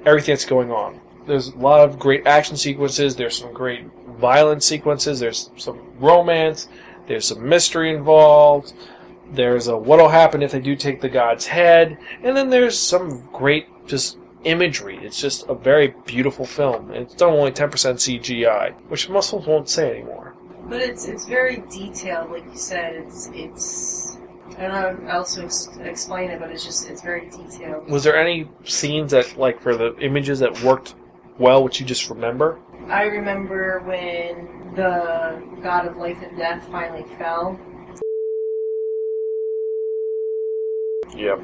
Speaker 2: everything that's going on. There's a lot of great action sequences, there's some great violent sequences, there's some romance, there's some mystery involved, there's a what'll happen if they do take the god's head, and then there's some great just imagery. It's just a very beautiful film. It's done only 10% CGI, which muscles won't say anymore.
Speaker 1: But it's it's very detailed, like you said. It's it's I don't know how else to ex- explain it, but it's just it's very detailed.
Speaker 2: Was there any scenes that, like, for the images that worked well, what you just remember?
Speaker 1: I remember when the god of life and death finally fell.
Speaker 2: Yeah.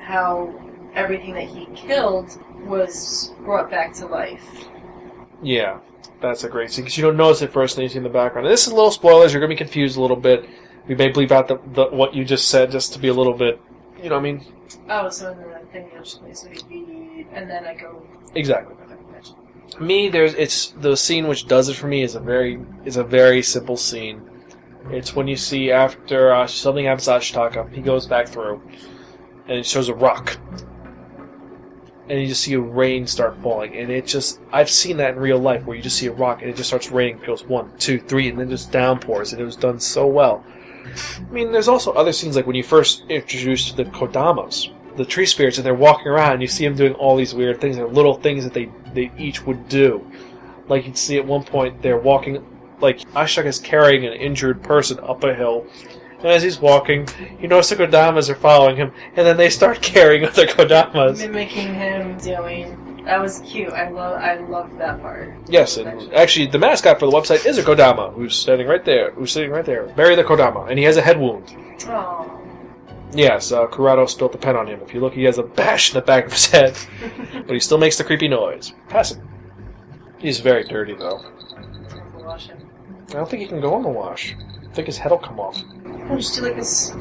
Speaker 1: How everything that he killed was brought back to life.
Speaker 2: Yeah, that's a great scene because you don't notice it first, and you see in the background. And this is a little spoilers. You're gonna be confused a little bit. We may bleep out the, the what you just said just to be a little bit, you know. what I mean,
Speaker 1: Oh, so in the thing goes so you beep, and then I go.
Speaker 2: exactly. Me, there's it's the scene which does it for me is a very is a very simple scene. It's when you see after uh, something happens to Ashitaka, he goes back through, and it shows a rock, and you just see a rain start falling, and it just I've seen that in real life where you just see a rock and it just starts raining. It goes one, two, three, and then just downpours, and it was done so well. I mean, there's also other scenes like when you first introduced the Kodamas, the tree spirits, and they're walking around, and you see them doing all these weird things. They're little things that they they each would do. Like you'd see at one point they're walking, like Ashok is carrying an injured person up a hill, and as he's walking, you notice the Kodamas are following him, and then they start carrying other Kodamas.
Speaker 1: Mimicking him doing. That was cute. I love. I loved that part.
Speaker 2: Yes, and actually, the mascot for the website is a Kodama, who's standing right there, who's sitting right there. Bury the Kodama, and he has a head wound.
Speaker 1: Oh.
Speaker 2: Yes, uh, Corrado spilt the pen on him. If you look, he has a bash in the back of his head, but he still makes the creepy noise. Pass him. He's very dirty, though.
Speaker 1: Wash him.
Speaker 2: I don't think he can go on the wash. I think his head will come off.
Speaker 1: We'll just do like a, s-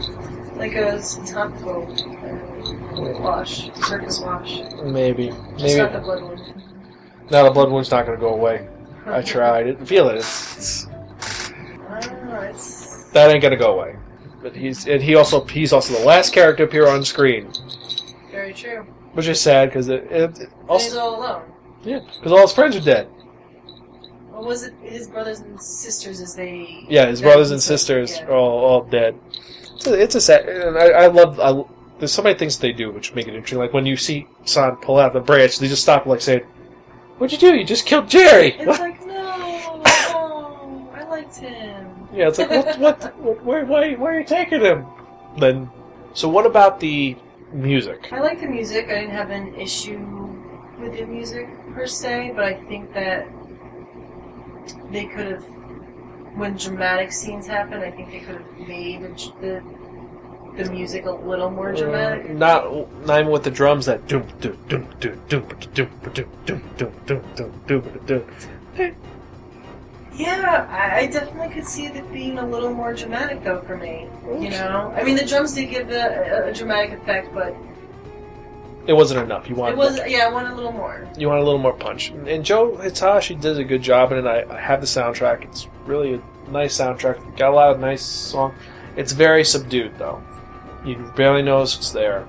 Speaker 1: like a taco uh, wash, circus wash.
Speaker 2: Maybe.
Speaker 1: Just
Speaker 2: Maybe.
Speaker 1: not the blood one.
Speaker 2: Now the blood wound's not going to go away. I tried. I didn't feel it. It's, it's,
Speaker 1: I it's...
Speaker 2: that ain't going to go away. But he's and he also he's also the last character to appear on screen,
Speaker 1: Very true.
Speaker 2: which is sad because it, it, it
Speaker 1: And he's
Speaker 2: also
Speaker 1: all alone.
Speaker 2: yeah because all his friends are dead.
Speaker 1: What was it? His brothers and sisters, as they.
Speaker 2: Yeah, his
Speaker 1: that
Speaker 2: brothers and sisters
Speaker 1: yeah.
Speaker 2: are all, all dead. It's a, it's a sad, and I, I love. I, there's so many things they do which make it interesting. Like when you see San pull out the branch, they just stop like saying, "What'd you do? You just killed Jerry."
Speaker 1: It's like, no, oh, I liked him.
Speaker 2: Yeah, it's like what, what, what where, why, why are you taking him? Then, so what about the music?
Speaker 1: I like the music. I didn't have an issue with the music per se, but I think that they could have, when dramatic scenes happen, I think they could have made the the, the music a little more dramatic.
Speaker 2: Uh, not, not even with the drums that doom doom doom doom doom doom doom doom doom doom doom doom doom doom.
Speaker 1: Yeah, I, I definitely could see it being a little more dramatic though for me. You know, I mean the drums did give a, a, a dramatic effect, but
Speaker 2: It wasn't enough. You
Speaker 1: it was yeah, I want a little more.
Speaker 2: you want a little more punch. And Joe Hisaishi does a good job in it. I, I have the soundtrack. It's really a nice soundtrack. Got a lot of nice songs. It's very subdued though. You barely notice it's there,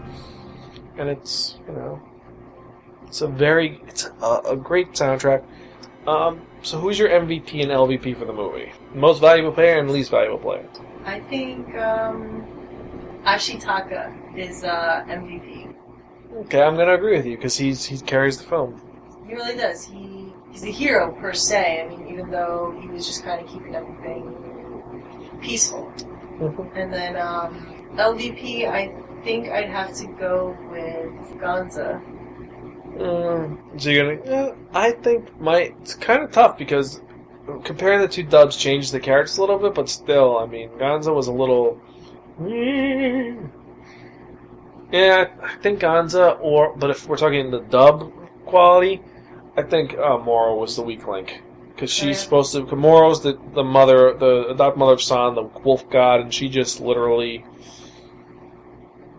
Speaker 2: and it's you know, it's a very it's a, a great soundtrack. Um, so who's your MVP and LVP for the movie? Most valuable player and least valuable player.
Speaker 1: I think um, Ashitaka is uh, MVP.
Speaker 2: Okay, I'm gonna agree with you because he's he carries the film.
Speaker 1: He really does. He he's a hero per se. I mean, even though he was just kind of keeping everything peaceful. And then um, LVP, I think I'd have to go with Gonza.
Speaker 2: Mm, so you're gonna? Yeah, I think my it's kind of tough because comparing the two dubs changed the characters a little bit, but still, I mean, Gonza was a little. Yeah, I think Gonza, or but if we're talking the dub quality, I think uh, Moro was the weak link because she's
Speaker 1: Yeah.
Speaker 2: supposed to. Moro's the the mother, the adopted mother of San, the wolf god, and she just literally.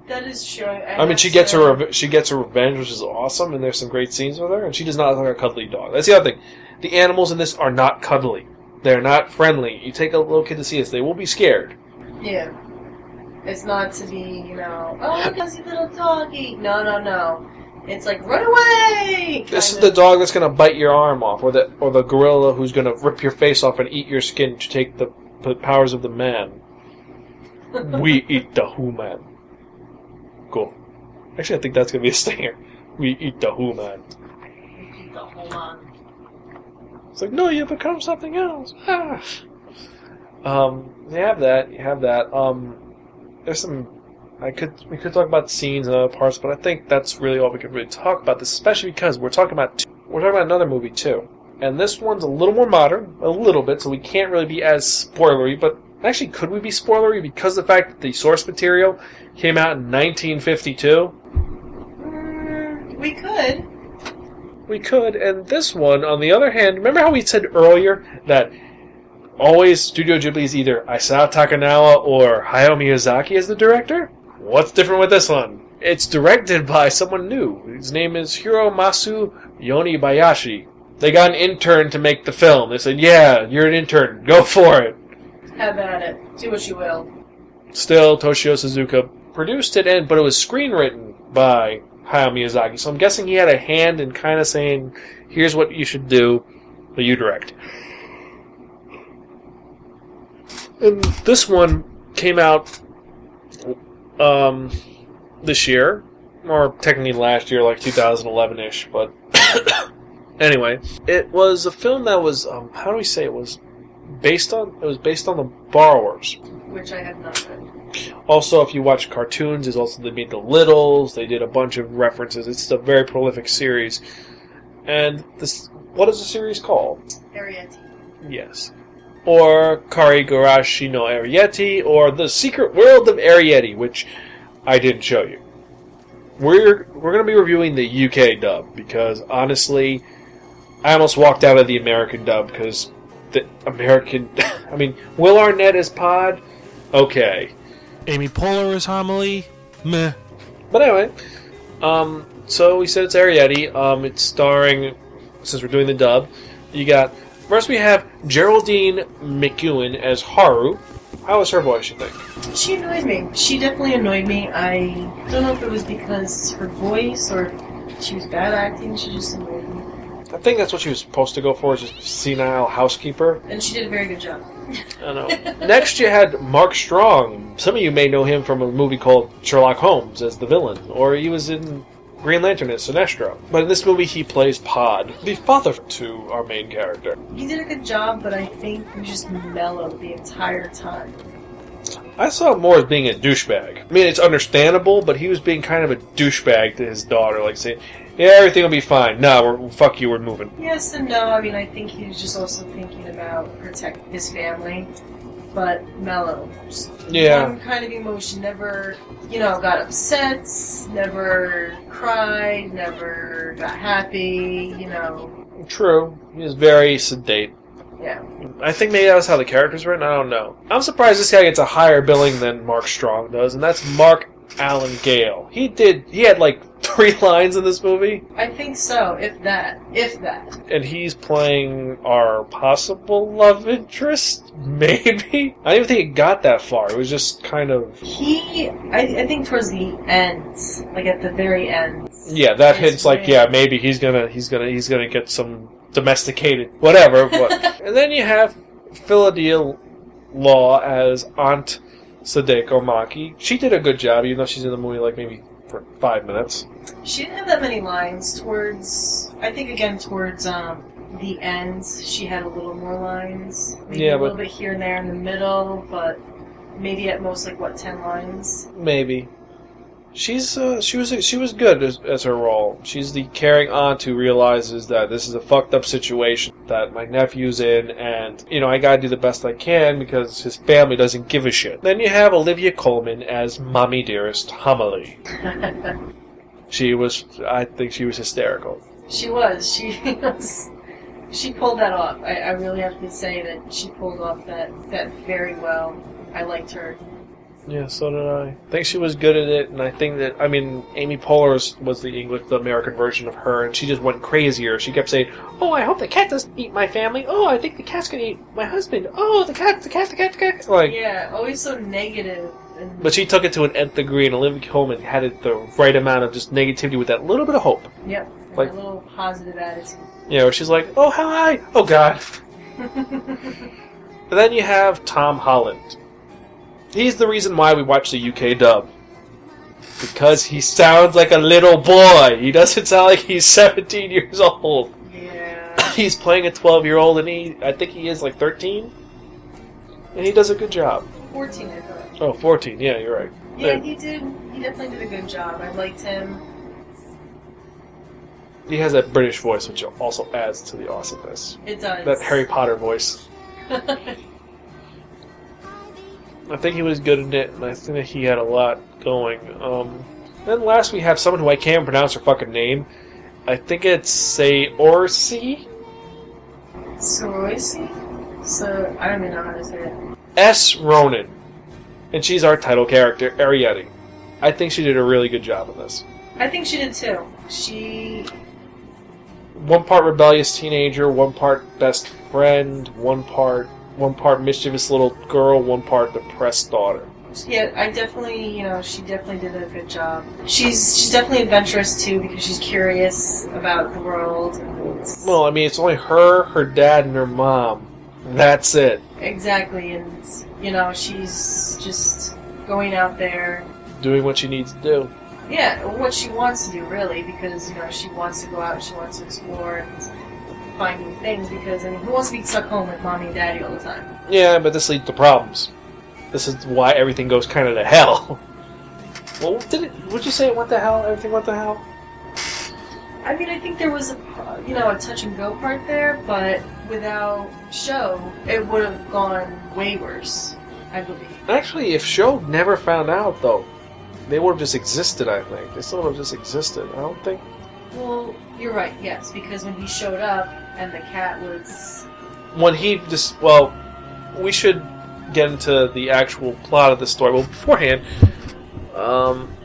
Speaker 1: That is true.
Speaker 2: I mean, she gets her she gets her revenge, which is awesome, and there's some great scenes with her. And she does not look like a cuddly dog. That's the other thing. The animals in this are not cuddly. They're not friendly. You take a little kid to see this, they will be scared.
Speaker 1: Yeah. It's not to be, you know, oh, look, how's your little doggy. No, no, no. It's like, run away!
Speaker 2: This is
Speaker 1: kind
Speaker 2: the dog that's going to bite your arm off, or the or the gorilla who's going to rip your face off and eat your skin to take the, the powers of the man. we eat the human. Actually, I think that's to be a stinger. We eat the human. It's like, no, you become something else. Ah. Um, you have that. You have that. Um, there's some. I could we could talk about scenes and other parts, but I think that's really all we could really talk about. This, especially because we're talking about two, we're talking about another movie too, and this one's a little more modern, a little bit, so we can't really be as spoilery. But actually, could we be spoilery because of the fact that the source material came out in 1952?
Speaker 1: Mm, we could.
Speaker 2: We could, and this one, on the other hand, remember how we said earlier that always Studio Ghibli is either Isao Takahata or Hayao Miyazaki as the director? What's different with this one? It's directed by someone new. His name is Hiromasa Yonebayashi. They got an intern to make the film. They said, yeah, you're an intern. Go for it.
Speaker 1: Have at it. Do what you will.
Speaker 2: Still, Toshio Suzuki produced it, and but it was screenwritten by Hayao Miyazaki. So I'm guessing he had a hand in kind of saying, "Here's what you should do, but you direct." And this one came out um, this year, or technically last year, like 2011-ish. But anyway, it was a film that was um, how do we say it was based on? It was based on the Borrowers.
Speaker 1: Which I have not read.
Speaker 2: Also, if you watch cartoons, there's also they made the Littles. They did a bunch of references. It's a very prolific series. And this, what is the series called?
Speaker 1: Arrietty.
Speaker 2: Yes, or Karigurashi no Arrietty, or The Secret World of Arrietty, which I didn't show you. We're we're gonna be reviewing the UK dub because honestly, I almost walked out of the American dub because the American. I mean, Will Arnett as Pod, okay,
Speaker 3: Amy Poehler as Homily, meh.
Speaker 2: but anyway. Um, so we said it's Arrietty. Um, it's starring since we're doing the dub. You got first we have Geraldine McEwan as Haru. How was her voice? You think?
Speaker 1: She annoyed me. She definitely annoyed me. I don't know if it was because her voice or she was bad acting. She just annoyed me.
Speaker 2: I think that's what she was supposed to go for, is just senile housekeeper.
Speaker 1: And she did a very good job.
Speaker 2: I know. Next, you had Mark Strong. Some of you may know him from a movie called Sherlock Holmes as the villain, or he was in Green Lantern as Sinestro. But in this movie, he plays Pod, the father to our main character.
Speaker 1: He did a good job, but I think he was just mellowed the entire time.
Speaker 2: I saw him more as being a douchebag. I mean, it's understandable, but he was being kind of a douchebag to his daughter, like saying, "Yeah, everything will be fine." No, we're fuck you, we're moving.
Speaker 1: Yes and no. I mean, I think he was just also thinking about protect his family, but mellow.
Speaker 2: Yeah.
Speaker 1: One kind of emotion. Never, you know, got upset. Never cried. Never got happy. You know.
Speaker 2: True. He was very sedate.
Speaker 1: Yeah.
Speaker 2: I think maybe that was how the character's written. I don't know. I'm surprised this guy gets a higher billing than Mark Strong does, and that's Mark Allen Gale. He did. He had like three lines in this movie,
Speaker 1: I think so. If that. If that.
Speaker 2: and he's playing our possible love interest. Maybe. I don't even think it got that far. It was just kind of.
Speaker 1: He. I, I think towards the end, like at the very end.
Speaker 2: Yeah, that hints like
Speaker 1: yeah.
Speaker 2: yeah, maybe he's gonna he's gonna he's gonna get some domesticated whatever. But and then you have Phyllida Law as Aunt Sadako Maki. She did a good job, even though she's in the movie like maybe for five minutes.
Speaker 1: She didn't have that many lines towards. I think again towards um, the end, she had a little more lines. Maybe
Speaker 2: Yeah,
Speaker 1: a
Speaker 2: but-
Speaker 1: little bit here and there in the middle, but maybe at most like what ten lines.
Speaker 2: Maybe. She's uh, she was she was good as, as her role. She's the caring aunt who realizes that this is a fucked up situation that my nephew's in, and you know I gotta do the best I can because his family doesn't give a shit. Then you have Olivia Colman as Mommy Dearest Homily. She was, I think she was hysterical.
Speaker 1: she was. She was. She pulled that off. I, I really have to say that she pulled off that that very well. I liked her.
Speaker 2: Yeah, so did I. I think she was good at it, and I think that I mean Amy Poehler was, the English, the American version of her, and she just went crazier. She kept saying, "Oh, I hope the cat doesn't eat my family. Oh, I think the cat's gonna eat my husband. Oh, the cat, the cat, the cat, the cat." Like,
Speaker 1: Yeah, always so negative. And
Speaker 2: but she took it to an nth degree, and Olivia Colman had it the right amount of just negativity with that little bit of hope.
Speaker 1: yep,
Speaker 2: like-
Speaker 1: a little positive attitude.
Speaker 2: You know, she's like, "Oh, hi, oh God." And then you have Tom Holland. He's the reason why we watch the UK dub. Because he sounds like a little boy. He doesn't sound like he's 17 years old.
Speaker 1: yeah.
Speaker 2: He's playing a 12 year old, and he, I think he is like 13. And he does a good job.
Speaker 1: 14, I thought.
Speaker 2: Oh, 14, yeah, you're right.
Speaker 1: Yeah, he did. He definitely did a good job. I liked him.
Speaker 2: He has that British voice, which also adds to the awesomeness.
Speaker 1: It does.
Speaker 2: That Harry Potter voice. I think he was good in it, and I think that he had a lot going. Um, then last we have someone who I can't pronounce her fucking name. I think it's say Orsi
Speaker 1: Soroisi? So, I don't even know how to say it.
Speaker 2: S Ronan, and she's our title character, Arrietty. I think she did a really good job in this.
Speaker 1: I think she did too. She.
Speaker 2: One part rebellious teenager, one part best friend, one part one part mischievous little girl, one part depressed daughter.
Speaker 1: Yeah, I definitely, you know, she definitely did a good job. She's she's definitely adventurous too because she's curious about the world. And
Speaker 2: Well, I mean, it's only her, her dad, and her mom. That's it.
Speaker 1: exactly, and you know, she's just going out there.
Speaker 2: Doing what she needs to do.
Speaker 1: Yeah, what she wants to do really, because you know she wants to go out, she wants to explore and find new things. Because I mean, who wants to be stuck home with mommy and daddy all the time?
Speaker 2: Yeah, but this leads to problems. This is why everything goes kind of to hell. Well, did it? Would you say it went to hell? Everything went to hell?
Speaker 1: I mean, I think there was a you know a touch and go part there, but without Sho, it would have gone way worse. I believe.
Speaker 2: Actually, if Sho never found out, though, they would have just existed. I think they still would have just existed. I don't think.
Speaker 1: Well, you're right. Yes, because when he showed up and the cat was
Speaker 2: When he just well, we should get into the actual plot of the story. Well, beforehand, um,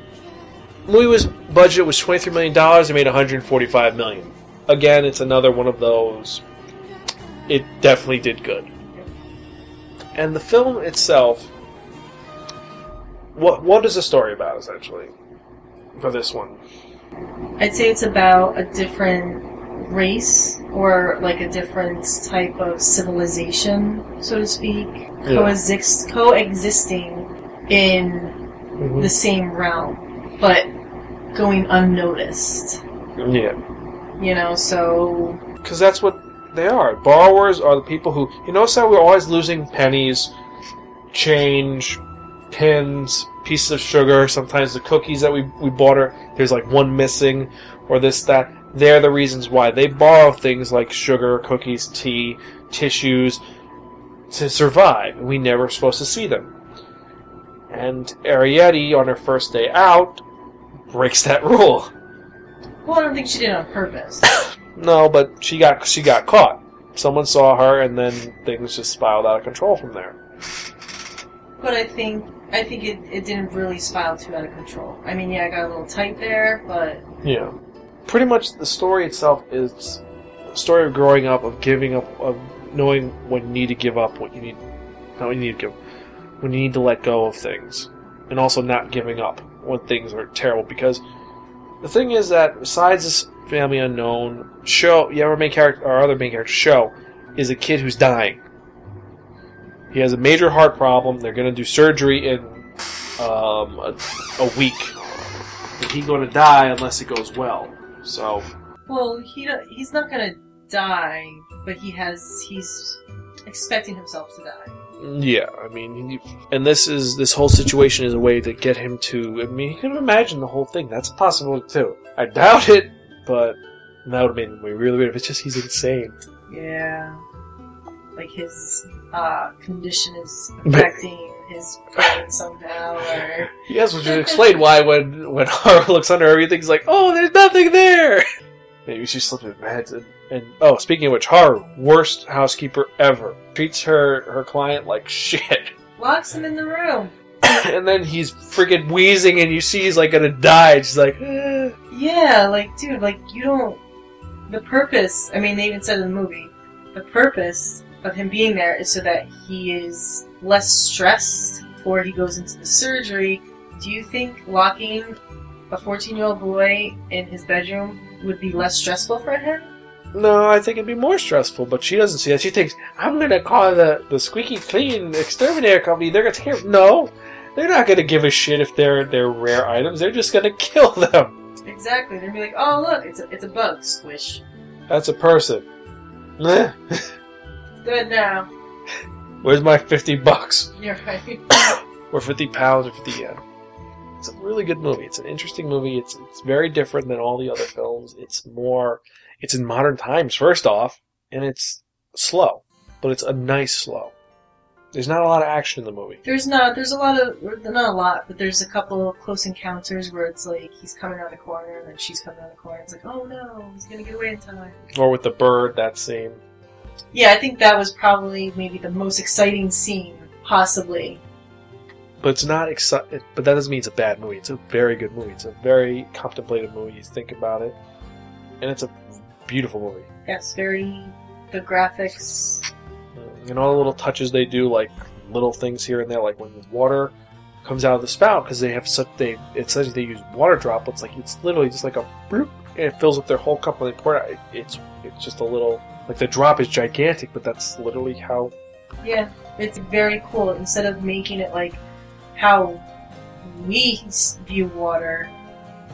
Speaker 2: movie was budget was twenty three million dollars. It made one hundred forty five million. Again, it's another one of those. It definitely did good. And the film itself, what what is the story about essentially for this one?
Speaker 1: I'd say it's about a different race or like a different type of civilization, so to speak, coexist coexisting in mm-hmm. the same realm, but going unnoticed.
Speaker 2: Yeah,
Speaker 1: You know, so
Speaker 2: because that's what they are. Borrowers are the people who you notice how we're always losing pennies, change, pins, pieces of sugar. Sometimes the cookies that we we bought are there's like one missing, or this that. They're the reasons why they borrow things like sugar, cookies, tea, tissues to survive. We never supposed to see them. And Arrietty, on her first day out, breaks that rule.
Speaker 1: well, I don't think she did it on purpose.
Speaker 2: No, but she got she got caught. Someone saw her, and then things just spiraled out of control from there.
Speaker 1: But I think I think it, it didn't really spiral too out of control. I mean, yeah, I got a little tight there, but
Speaker 2: Yeah. Pretty much, the story itself is a story of growing up, of giving up, of knowing when you need to give up, what you need, not when you need to give, when you need to let go of things, and also not giving up when things are terrible. Because the thing is that besides this family unknown Sho, yeah, our main character, our other main character Sho, is a kid who's dying. He has a major heart problem. They're going to do surgery in um, a, a week. He's going to die unless it goes well. So
Speaker 1: well, he he's not gonna die, but he has he's expecting himself to die.
Speaker 2: yeah, I mean, he, and this is this whole situation is a way to get him to. I mean, he can imagine the whole thing. That's possible too. I doubt it, but that would have made the really weird. If it's just he's insane.
Speaker 1: Yeah, like his uh, condition is affecting his brain somehow, or
Speaker 2: Yes, which would explain why when when Haru looks under everything's like, oh, there's nothing there. Maybe she slipped in bed. And, and oh, speaking of which, Haru, worst housekeeper ever, treats her her client like shit.
Speaker 1: locks him in the room.
Speaker 2: and then he's freaking wheezing, and you see he's like gonna die. She's like, eh.
Speaker 1: Yeah, like dude, like you don't. The purpose. I mean, they even said in the movie, the purpose of him being there is so that he is less stressed before he goes into the surgery. Do you think locking a 14 year old boy in his bedroom would be less stressful for him?
Speaker 2: no, I think it'd be more stressful. But she doesn't see that. She thinks, I'm gonna call the the squeaky clean exterminator company. They're gonna take care. No, they're not gonna give a shit if they're they're rare items. They're just gonna kill them.
Speaker 1: Exactly. They're gonna be like, oh look, it's a, it's a bug. Squish.
Speaker 2: That's a person.
Speaker 1: Good now.
Speaker 2: Where's my fifty bucks?
Speaker 1: You're right.
Speaker 2: or 50 pounds or 50 yen. It's a really good movie. It's an interesting movie. It's it's very different than all the other films. It's more it's in modern times first off, and it's slow, but it's a nice slow. There's not a lot of action in the movie.
Speaker 1: There's not. There's a lot of not a lot, but there's a couple of close encounters where it's like he's coming around the corner and then she's coming around the corner. It's like, oh no, he's gonna get away in time.
Speaker 2: Or with the bird, that scene.
Speaker 1: Yeah, I think that was probably maybe the most exciting scene, possibly.
Speaker 2: But it's not exciting. But that doesn't mean it's a bad movie. It's a very good movie. It's a very contemplative movie. You think about it, and it's a beautiful movie.
Speaker 1: Yes, very the graphics.
Speaker 2: Uh, and all the little touches they do, like little things here and there, like when the water comes out of the spout, because they have such they it says they use water droplets, like it's literally just like a bloop, and it fills up their whole cup when they pour it. out. It's it's just a little like the drop is gigantic, but that's literally how.
Speaker 1: Yeah, it's very cool. Instead of making it like how we view water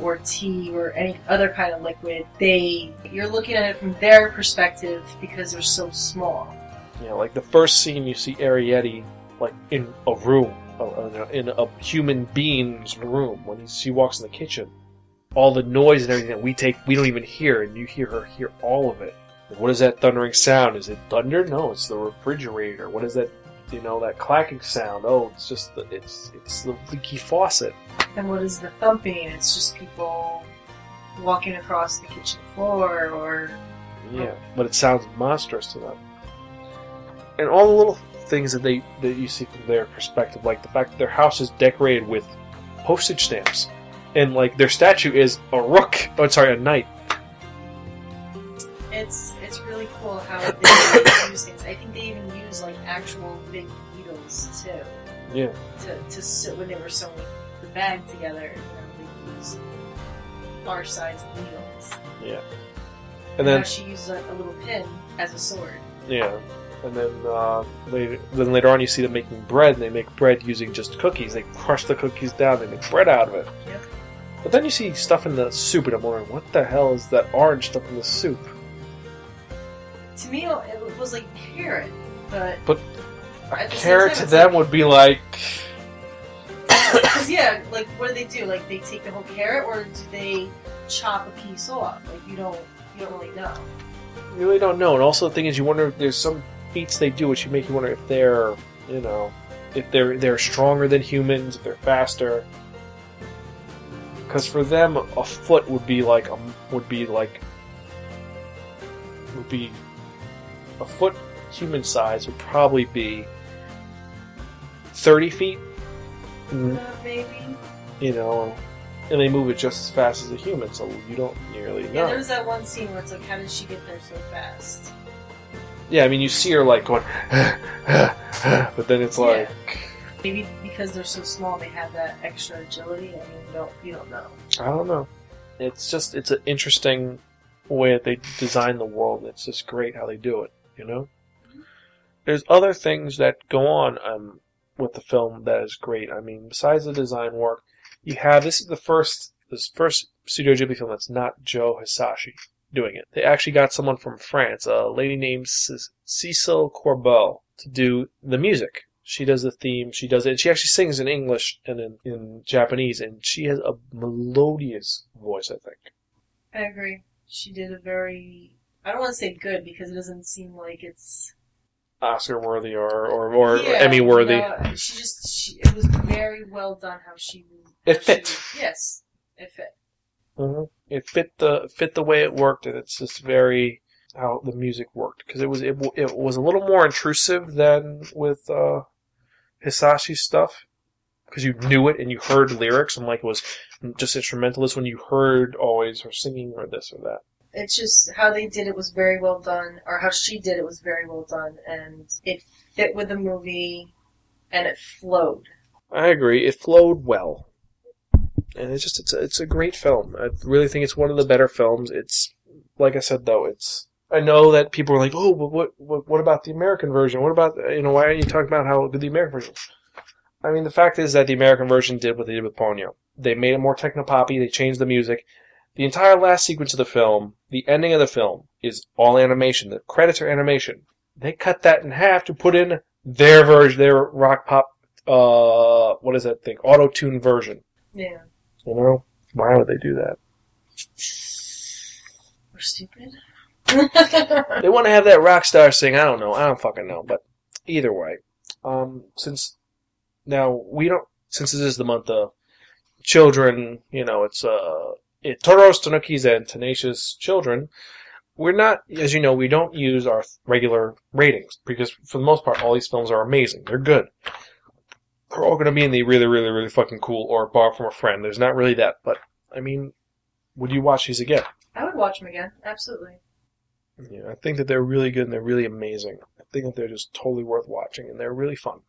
Speaker 1: or tea or any other kind of liquid, they you're looking at it from their perspective because they're so small.
Speaker 2: Yeah, like the first scene you see Arrietty like in a room, in a human being's room when she walks in the kitchen. All the noise and everything that we take, we don't even hear, and you hear her hear all of it. What is that thundering sound? Is it thunder? No, it's the refrigerator. What is that? You know that clacking sound? Oh, it's just the, it's it's the leaky faucet.
Speaker 1: And what is the thumping? It's just people walking across the kitchen floor or
Speaker 2: Yeah, but it sounds monstrous to them. And all the little things that they that you see from their perspective, like the fact that their house is decorated with postage stamps, and like their statue is a rook. Oh, sorry, a knight.
Speaker 1: it's it's really cool how they use things. I think they even use like actual big needles too.
Speaker 2: Yeah.
Speaker 1: To to sew when they were sewing the bag together, you know, they used our sized needles. Yeah.
Speaker 2: And
Speaker 1: now
Speaker 2: then
Speaker 1: she uses a, a little pin as a sword.
Speaker 2: yeah, and then uh, later then later on you see them making bread, and they make bread using just cookies. They crush the cookies down, they make bread out of it.
Speaker 1: Yep.
Speaker 2: But then you see stuff in the soup, and I'm wondering what the hell is that orange stuff in the soup?
Speaker 1: To me, it was like carrot, but
Speaker 2: A
Speaker 1: the same
Speaker 2: carrot to them
Speaker 1: like-
Speaker 2: would be like
Speaker 1: yeah, like what do they do? Like they take the whole carrot, or do they chop a piece off? Like you don't, you don't really know.
Speaker 2: You really don't know. And also, the thing is, you wonder if there's some feats they do which make you wonder if they're, you know, if they're they're stronger than humans, if they're faster. Because for them, a foot would be like a, would be like would be a foot human size would probably be thirty feet.
Speaker 1: Uh, maybe.
Speaker 2: You know, and they move it just as fast as a human, so you don't nearly know.
Speaker 1: Yeah, there's that one scene where it's like, how did she get there so fast?
Speaker 2: Yeah, I mean, you see her like going, but then it's like,
Speaker 1: Maybe because they're so small, they have that extra agility. I mean, you don't, you don't know.
Speaker 2: I don't know. It's just, it's an interesting way that they design the world. It's just great how they do it, you know? There's other things that go on um, with the film that is great. I mean, besides the design work, you have, this is the first, this first Studio Ghibli film that's not Joe Hisaishi doing it. They actually got someone from France, a lady named C- Cécile Corbel, to do the music. She does the theme. She does it. She actually sings in English and in, in Japanese, and she has a melodious voice. I think.
Speaker 1: I agree. She did a very, I don't want to say good because it doesn't seem like it's
Speaker 2: Oscar worthy or or, or
Speaker 1: Yeah,
Speaker 2: Emmy worthy.
Speaker 1: no, she just, she, it was very well done how she.
Speaker 2: It fit.
Speaker 1: She, yes, it fit.
Speaker 2: hmm It fit the fit the way it worked, and it's just very how the music worked because it was it, it was a little more intrusive than with uh, Hisaishi's stuff because you knew it and you heard lyrics and like it was just instrumentalist when you heard always her singing or this or that.
Speaker 1: It's just how they did it was very well done, or how she did it was very well done, and it fit with the movie, and it flowed.
Speaker 2: I agree. It flowed well, and it's just it's a, it's a great film. I really think it's one of the better films. It's like I said though, it's I know that people are like, oh, but what what what about the American version? What about you know why aren't you talking about how good the American version? I mean, the fact is that the American version did what they did with Ponyo. They made it more techno-poppy. They changed the music. The entire last sequence of the film, the ending of the film, is all animation. The credits are animation. They cut that in half to put in their version, their rock pop uh, what is that thing? Auto tune version.
Speaker 1: Yeah,
Speaker 2: You know, why would they do that?
Speaker 1: we're stupid.
Speaker 2: They want to have that rock star sing. I don't know. I don't fucking know. But either way, um, since now we don't, since this is the month of children, you know, it's uh, it Toros, Tanukis, and Tenacious Children. We're not, as you know, we don't use our regular ratings because for the most part, all these films are amazing. They're good. They're all going to be in the really, really, really fucking cool or borrow from a friend. There's not really that, but I mean, would you watch these again?
Speaker 1: I would watch them again, absolutely.
Speaker 2: Yeah, I think that they're really good and they're really amazing. I think that they're just totally worth watching and they're really fun.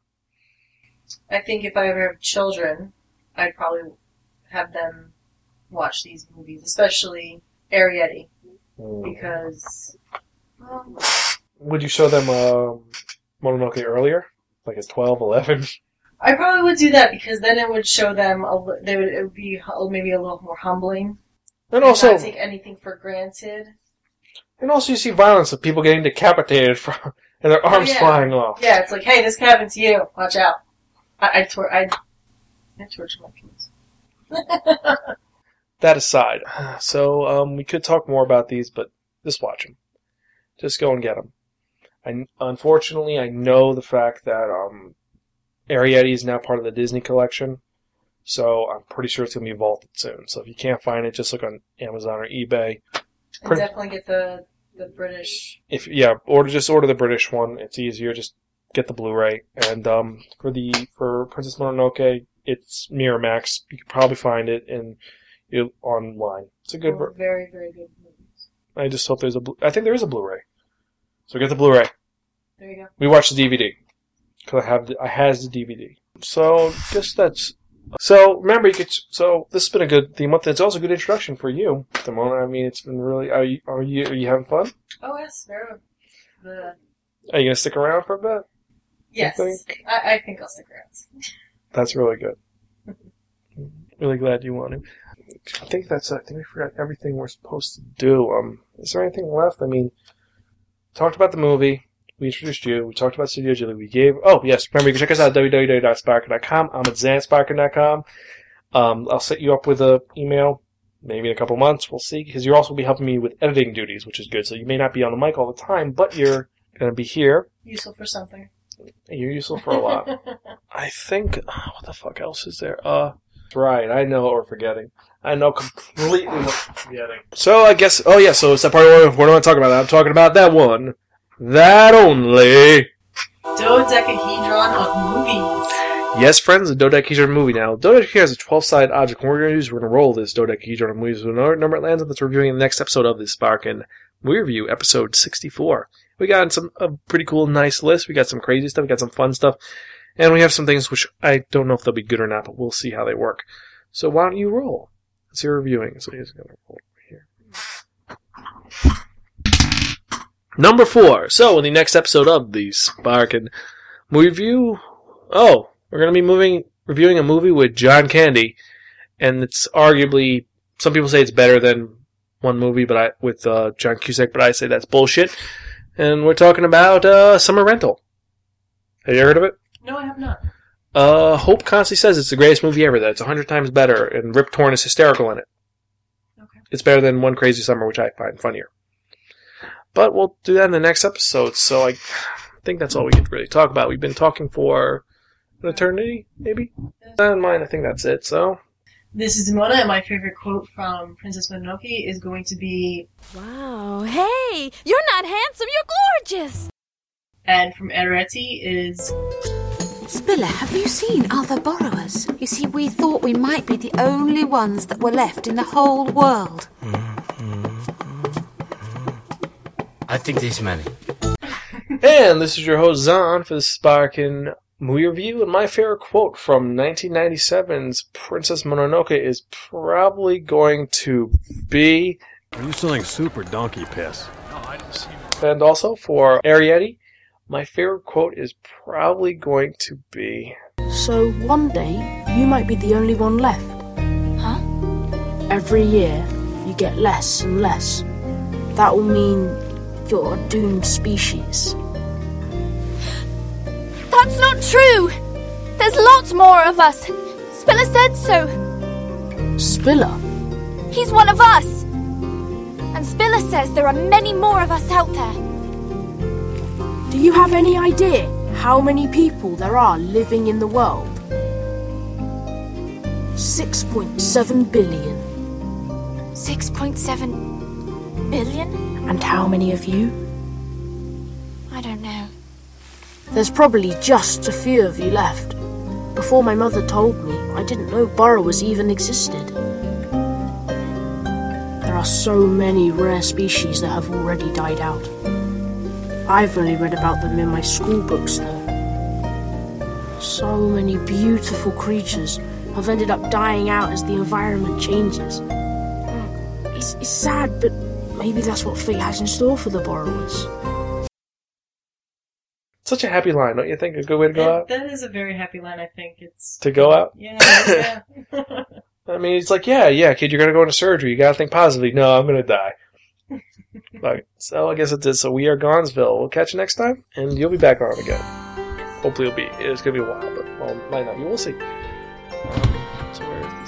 Speaker 1: I think if I ever have children, I'd probably have them watch these movies, especially Arrietty, because well,
Speaker 2: Would you show them um, Mononoke earlier? Like at 12, 11?
Speaker 1: I probably would do that because then it would show them a, they would it would be maybe a little more humbling.
Speaker 2: And also,
Speaker 1: not take anything for granted.
Speaker 2: and also you see violence of people getting decapitated from, and their arms
Speaker 1: Oh, yeah.
Speaker 2: flying off.
Speaker 1: Yeah, it's like, hey, this could happen to you. Watch out. I I, tor- I, I torture my kids.
Speaker 2: That aside, so um, we could talk more about these, but just watch them. Just go and get them. I, unfortunately, I know the fact that um, Arrietty is now part of the Disney collection, So I'm pretty sure it's going to be vaulted soon. So if you can't find it, just look on Amazon or eBay.
Speaker 1: And
Speaker 2: Print-
Speaker 1: definitely get the the British.
Speaker 2: If yeah, order just order the British one. It's easier. Just get the Blu-ray. And um, for the for Princess Mononoke, it's Miramax. You can probably find it in online. It's a good. Oh, ver-
Speaker 1: very very good movies.
Speaker 2: I just hope there's a. Blu- I think there is a Blu-ray. So get the Blu-ray.
Speaker 1: There you go.
Speaker 2: We watched the DVD because I have the, I has the DVD. So guess that's. So remember, you could. So this has been a good theme month. It's also a good introduction for you, Simona. I mean, it's been really. Are you are you are you having fun?
Speaker 1: Oh yes, very. The
Speaker 2: Are you gonna stick around for a bit?
Speaker 1: yes,
Speaker 2: think?
Speaker 1: I, I think I'll stick around.
Speaker 2: That's really good. really glad you want to. I think that's. it. I think we forgot everything we're supposed to do. Um, is there anything left? I mean, talked about the movie. We introduced you. We talked about Studio Ghibli. We gave. Oh yes, remember you can check us out at www.sparker.com. I'm at zansparker.com. Um, I'll set you up with a email. Maybe in a couple months, we'll see. Because you'll also be helping me with editing duties, which is good. So you may not be on the mic all the time, but you're going to be here.
Speaker 1: Useful for something.
Speaker 2: You're useful for a lot. I think oh, what the fuck else is there? Uh, right. I know what we're forgetting. I know completely what we're forgetting. So I guess. Oh yeah. So it's that part where what do I want to talk about? I'm talking about that one, that only.
Speaker 1: Dodecahedron of movies.
Speaker 2: Yes, friends, the dodecahedron movie now. Dodecahedron is a 12-sided object. What we're going to do is we're going to roll this dodecahedron of movies with another number it lands on that's reviewing in the next episode of this Sparkin Movie Review, episode 64. We got some a pretty cool, nice list. We got some crazy stuff. We got some fun stuff. And we have some things which I don't know if they'll be good or not, but we'll see how they work. So why don't you roll? Let's hear reviewing. So he's to roll here. Number four. So in the next episode of the Sparkin Movie Review, oh, we're to be moving, reviewing a movie with John Candy, and it's arguably some people say it's better than one movie, but I with uh, John Cusack, but I say that's bullshit. And we're talking about uh, Summer Rental. Have you heard of it?
Speaker 1: No, I have not.
Speaker 2: Uh, Hope constantly says it's the greatest movie ever. That it's a hundred times better, and Rip Torn is hysterical in it.
Speaker 1: Okay.
Speaker 2: It's better than One Crazy Summer, which I find funnier. But we'll do that in the next episode. So I think that's all we can really talk about. We've been talking for an eternity, maybe. In mine, I think that's it. So
Speaker 1: This is Mona, and my favorite quote from Princess Mononoke is going to be,
Speaker 4: Wow. Hey, you're not handsome, you're gorgeous.
Speaker 1: and from Arrietty is,
Speaker 5: Spiller, have you seen other borrowers? You see, we thought we might be the only ones that were left in the whole world. Mm-hmm.
Speaker 6: I think there's many.
Speaker 2: And this is your host Zan for the Sparkin movie review. And my favorite quote from 1997's Princess Mononoke is probably going to be,
Speaker 7: Are you selling super donkey piss?
Speaker 2: and also for Arrietty, my favorite quote is probably going to be,
Speaker 8: So one day, you might be the only one left.
Speaker 5: Huh?
Speaker 8: Every year, you get less and less. That will mean you're a doomed species.
Speaker 4: That's not true. There's lots more of us. Spiller said so.
Speaker 8: Spiller,
Speaker 4: He's one of us. And Spiller says there are many more of us out there.
Speaker 8: Do you have any idea how many people there are living in the world? 6.7 billion.
Speaker 4: 6.7 billion?
Speaker 8: And how many of you?
Speaker 4: I don't know.
Speaker 8: There's probably just a few of you left. Before my mother told me, I didn't know borrowers even existed. There are so many rare species that have already died out. I've only read about them in my school books, though. So many beautiful creatures have ended up dying out as the environment changes. It's, it's sad, but maybe that's what fate has in store for the borrowers.
Speaker 2: such a happy line, don't you think? A good way to go
Speaker 1: that,
Speaker 2: out?
Speaker 1: that is a very happy line, I think. It's,
Speaker 2: To go out?
Speaker 1: yeah, yeah.
Speaker 2: I mean, it's like, yeah, yeah, kid, you're gonna go into surgery. You gotta think positively. No, I'm gonna die. like, so I guess it. So we are Gonzville. We'll catch you next time, and you'll be back on again. Hopefully, it'll be. It's gonna be a while, but well, might not be. We'll see. Um, so where's the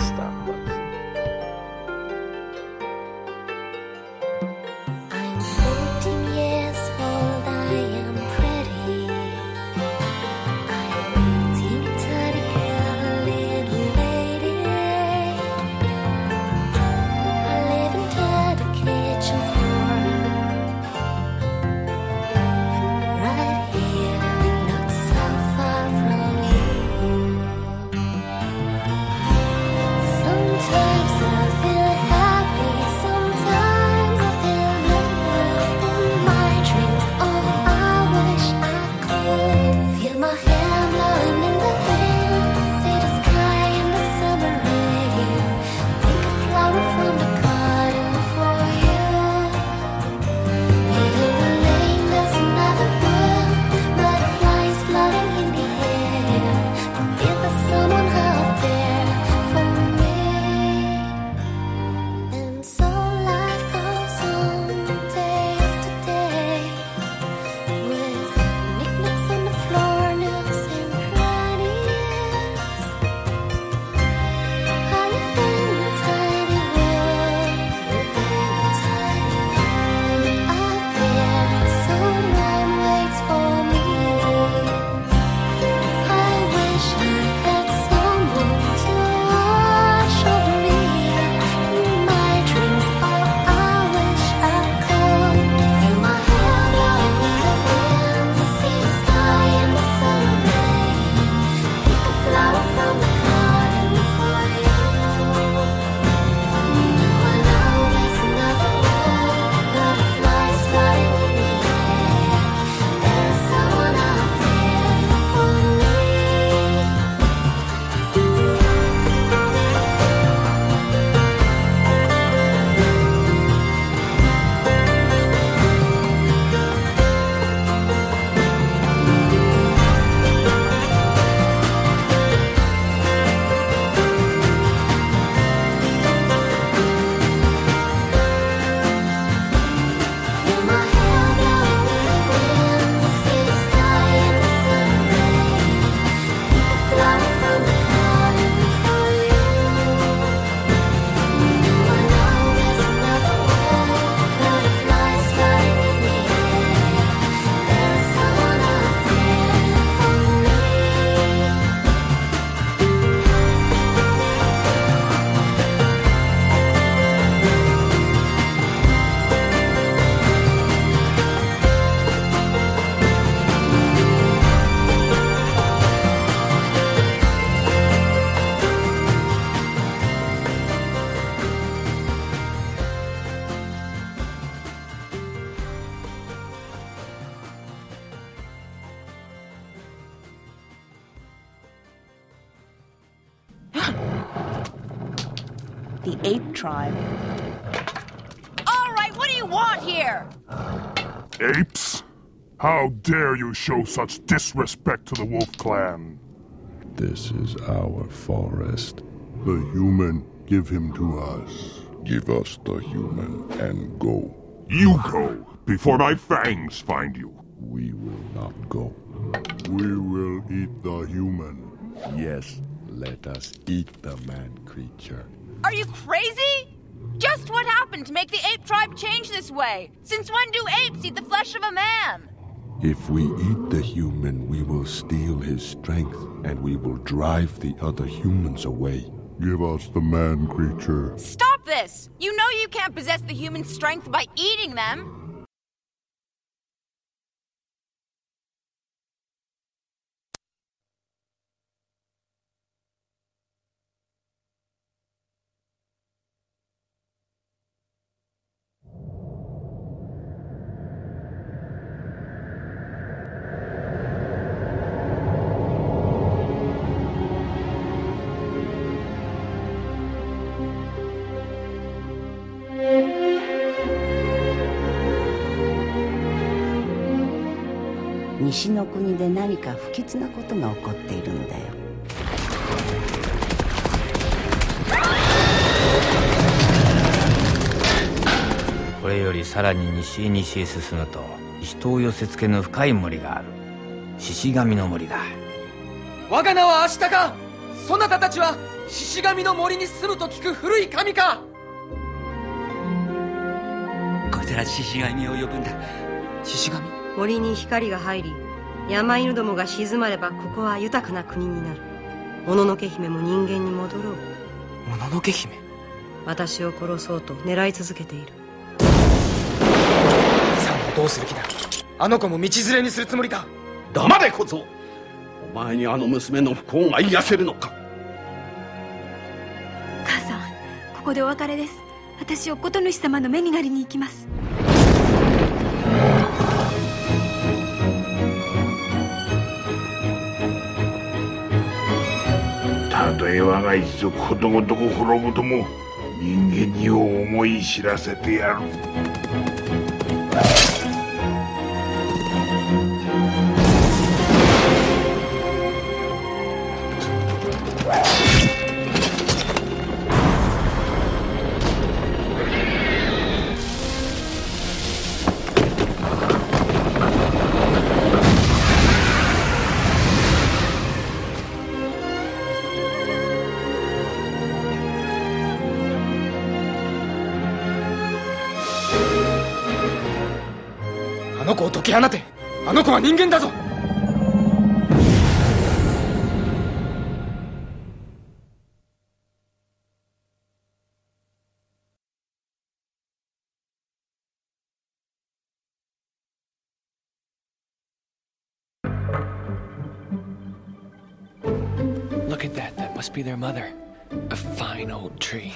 Speaker 9: How dare you show such disrespect to the Wolf Clan?
Speaker 10: This is our forest. The human, give him to us. Give us the human and go.
Speaker 9: You go before my fangs find you.
Speaker 10: We will not go. We will eat the human. Yes, let us eat the man creature.
Speaker 11: Are you crazy? Just what happened to make the ape tribe change this way? Since when do apes eat the flesh of a man?
Speaker 10: If we eat the human, we will steal his strength and we will drive the other humans away. Give us the man creature.
Speaker 11: Stop this! You know you can't possess the human strength by eating them!「
Speaker 12: 西の国で何か不吉なことが起こっているのだよ」
Speaker 6: これよりさらに西へ西へ進むと人を寄せ付けぬ深い森がある。獅子神の森だ。
Speaker 13: 我が名はアシタカそなたたちは獅子神の森に住むと聞く古い神か。
Speaker 14: こちら獅子神を呼ぶんだ。
Speaker 13: 獅子神？
Speaker 15: 森に光が入り山犬どもが静まればここは豊かな国になる。もののけ姫も人間に戻ろう。
Speaker 13: もののけ姫？
Speaker 15: 私を殺そうと狙い続けている。
Speaker 13: さんはどうする気だ？あの子も道連れにするつもりか
Speaker 16: 黙れ小僧。お前にあの娘の不幸が癒せるのか？
Speaker 17: 母さんここでお別れです。私を琴主様の目になりに行きます
Speaker 9: え我が一族ことごとく滅ぶとも人間に思い知らせてやる。
Speaker 13: 解き放てあの子は人間だぞ
Speaker 3: Look at that. That must be their mother. A fine old tree.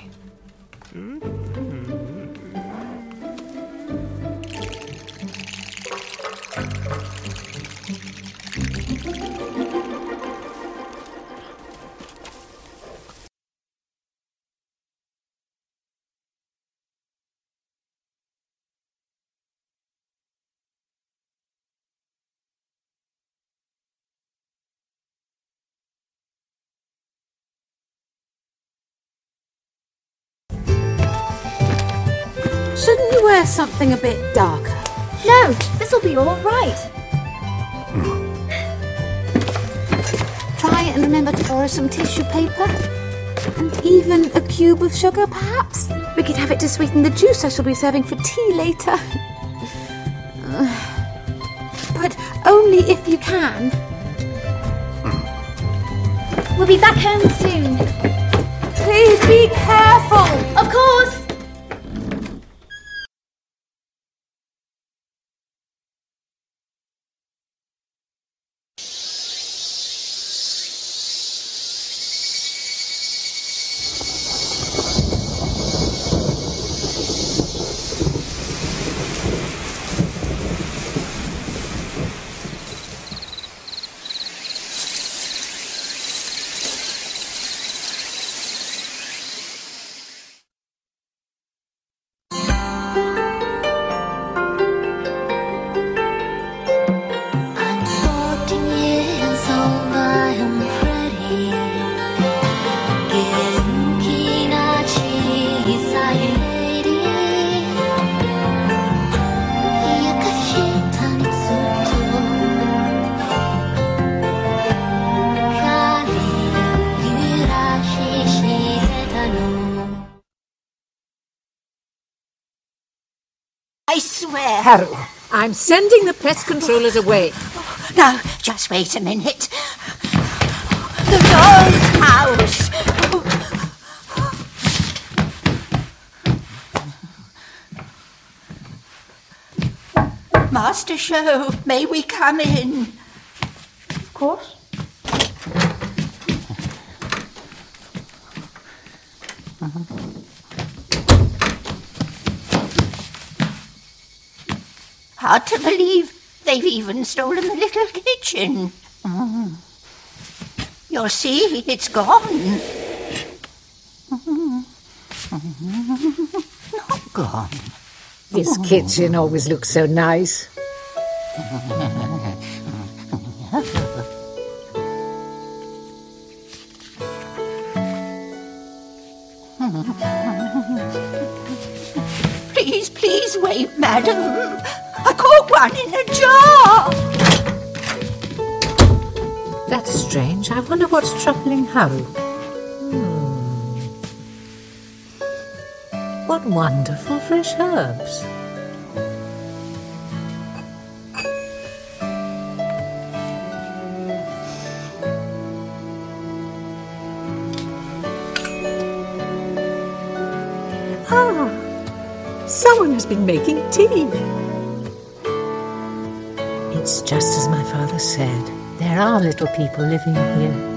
Speaker 5: Shouldn't you wear something a bit darker?
Speaker 4: No, this'll be all right.
Speaker 5: Try and remember to borrow some tissue paper. And even a cube of sugar, perhaps? We could have it to sweeten the juice I shall be serving for tea later. but only if you can.
Speaker 4: We'll be back home soon.
Speaker 5: Please be careful!
Speaker 4: Of course!
Speaker 18: I swear.
Speaker 19: Haru, I'm sending the pest controllers away.
Speaker 18: No, just wait a minute. The doll's house. Master Sho, may we come in?
Speaker 19: Of course. Uh-huh.
Speaker 18: Hard to believe they've even stolen the little kitchen. Mm. You'll see, it's gone. Not gone.
Speaker 19: This kitchen always looks so nice.
Speaker 18: Please, please wait, madam. I caught one in a jar.
Speaker 19: That's strange. I wonder what's troubling Haru. Hmm. What wonderful fresh herbs. Ah, someone has been making tea. Just as my father said. There are little people living here.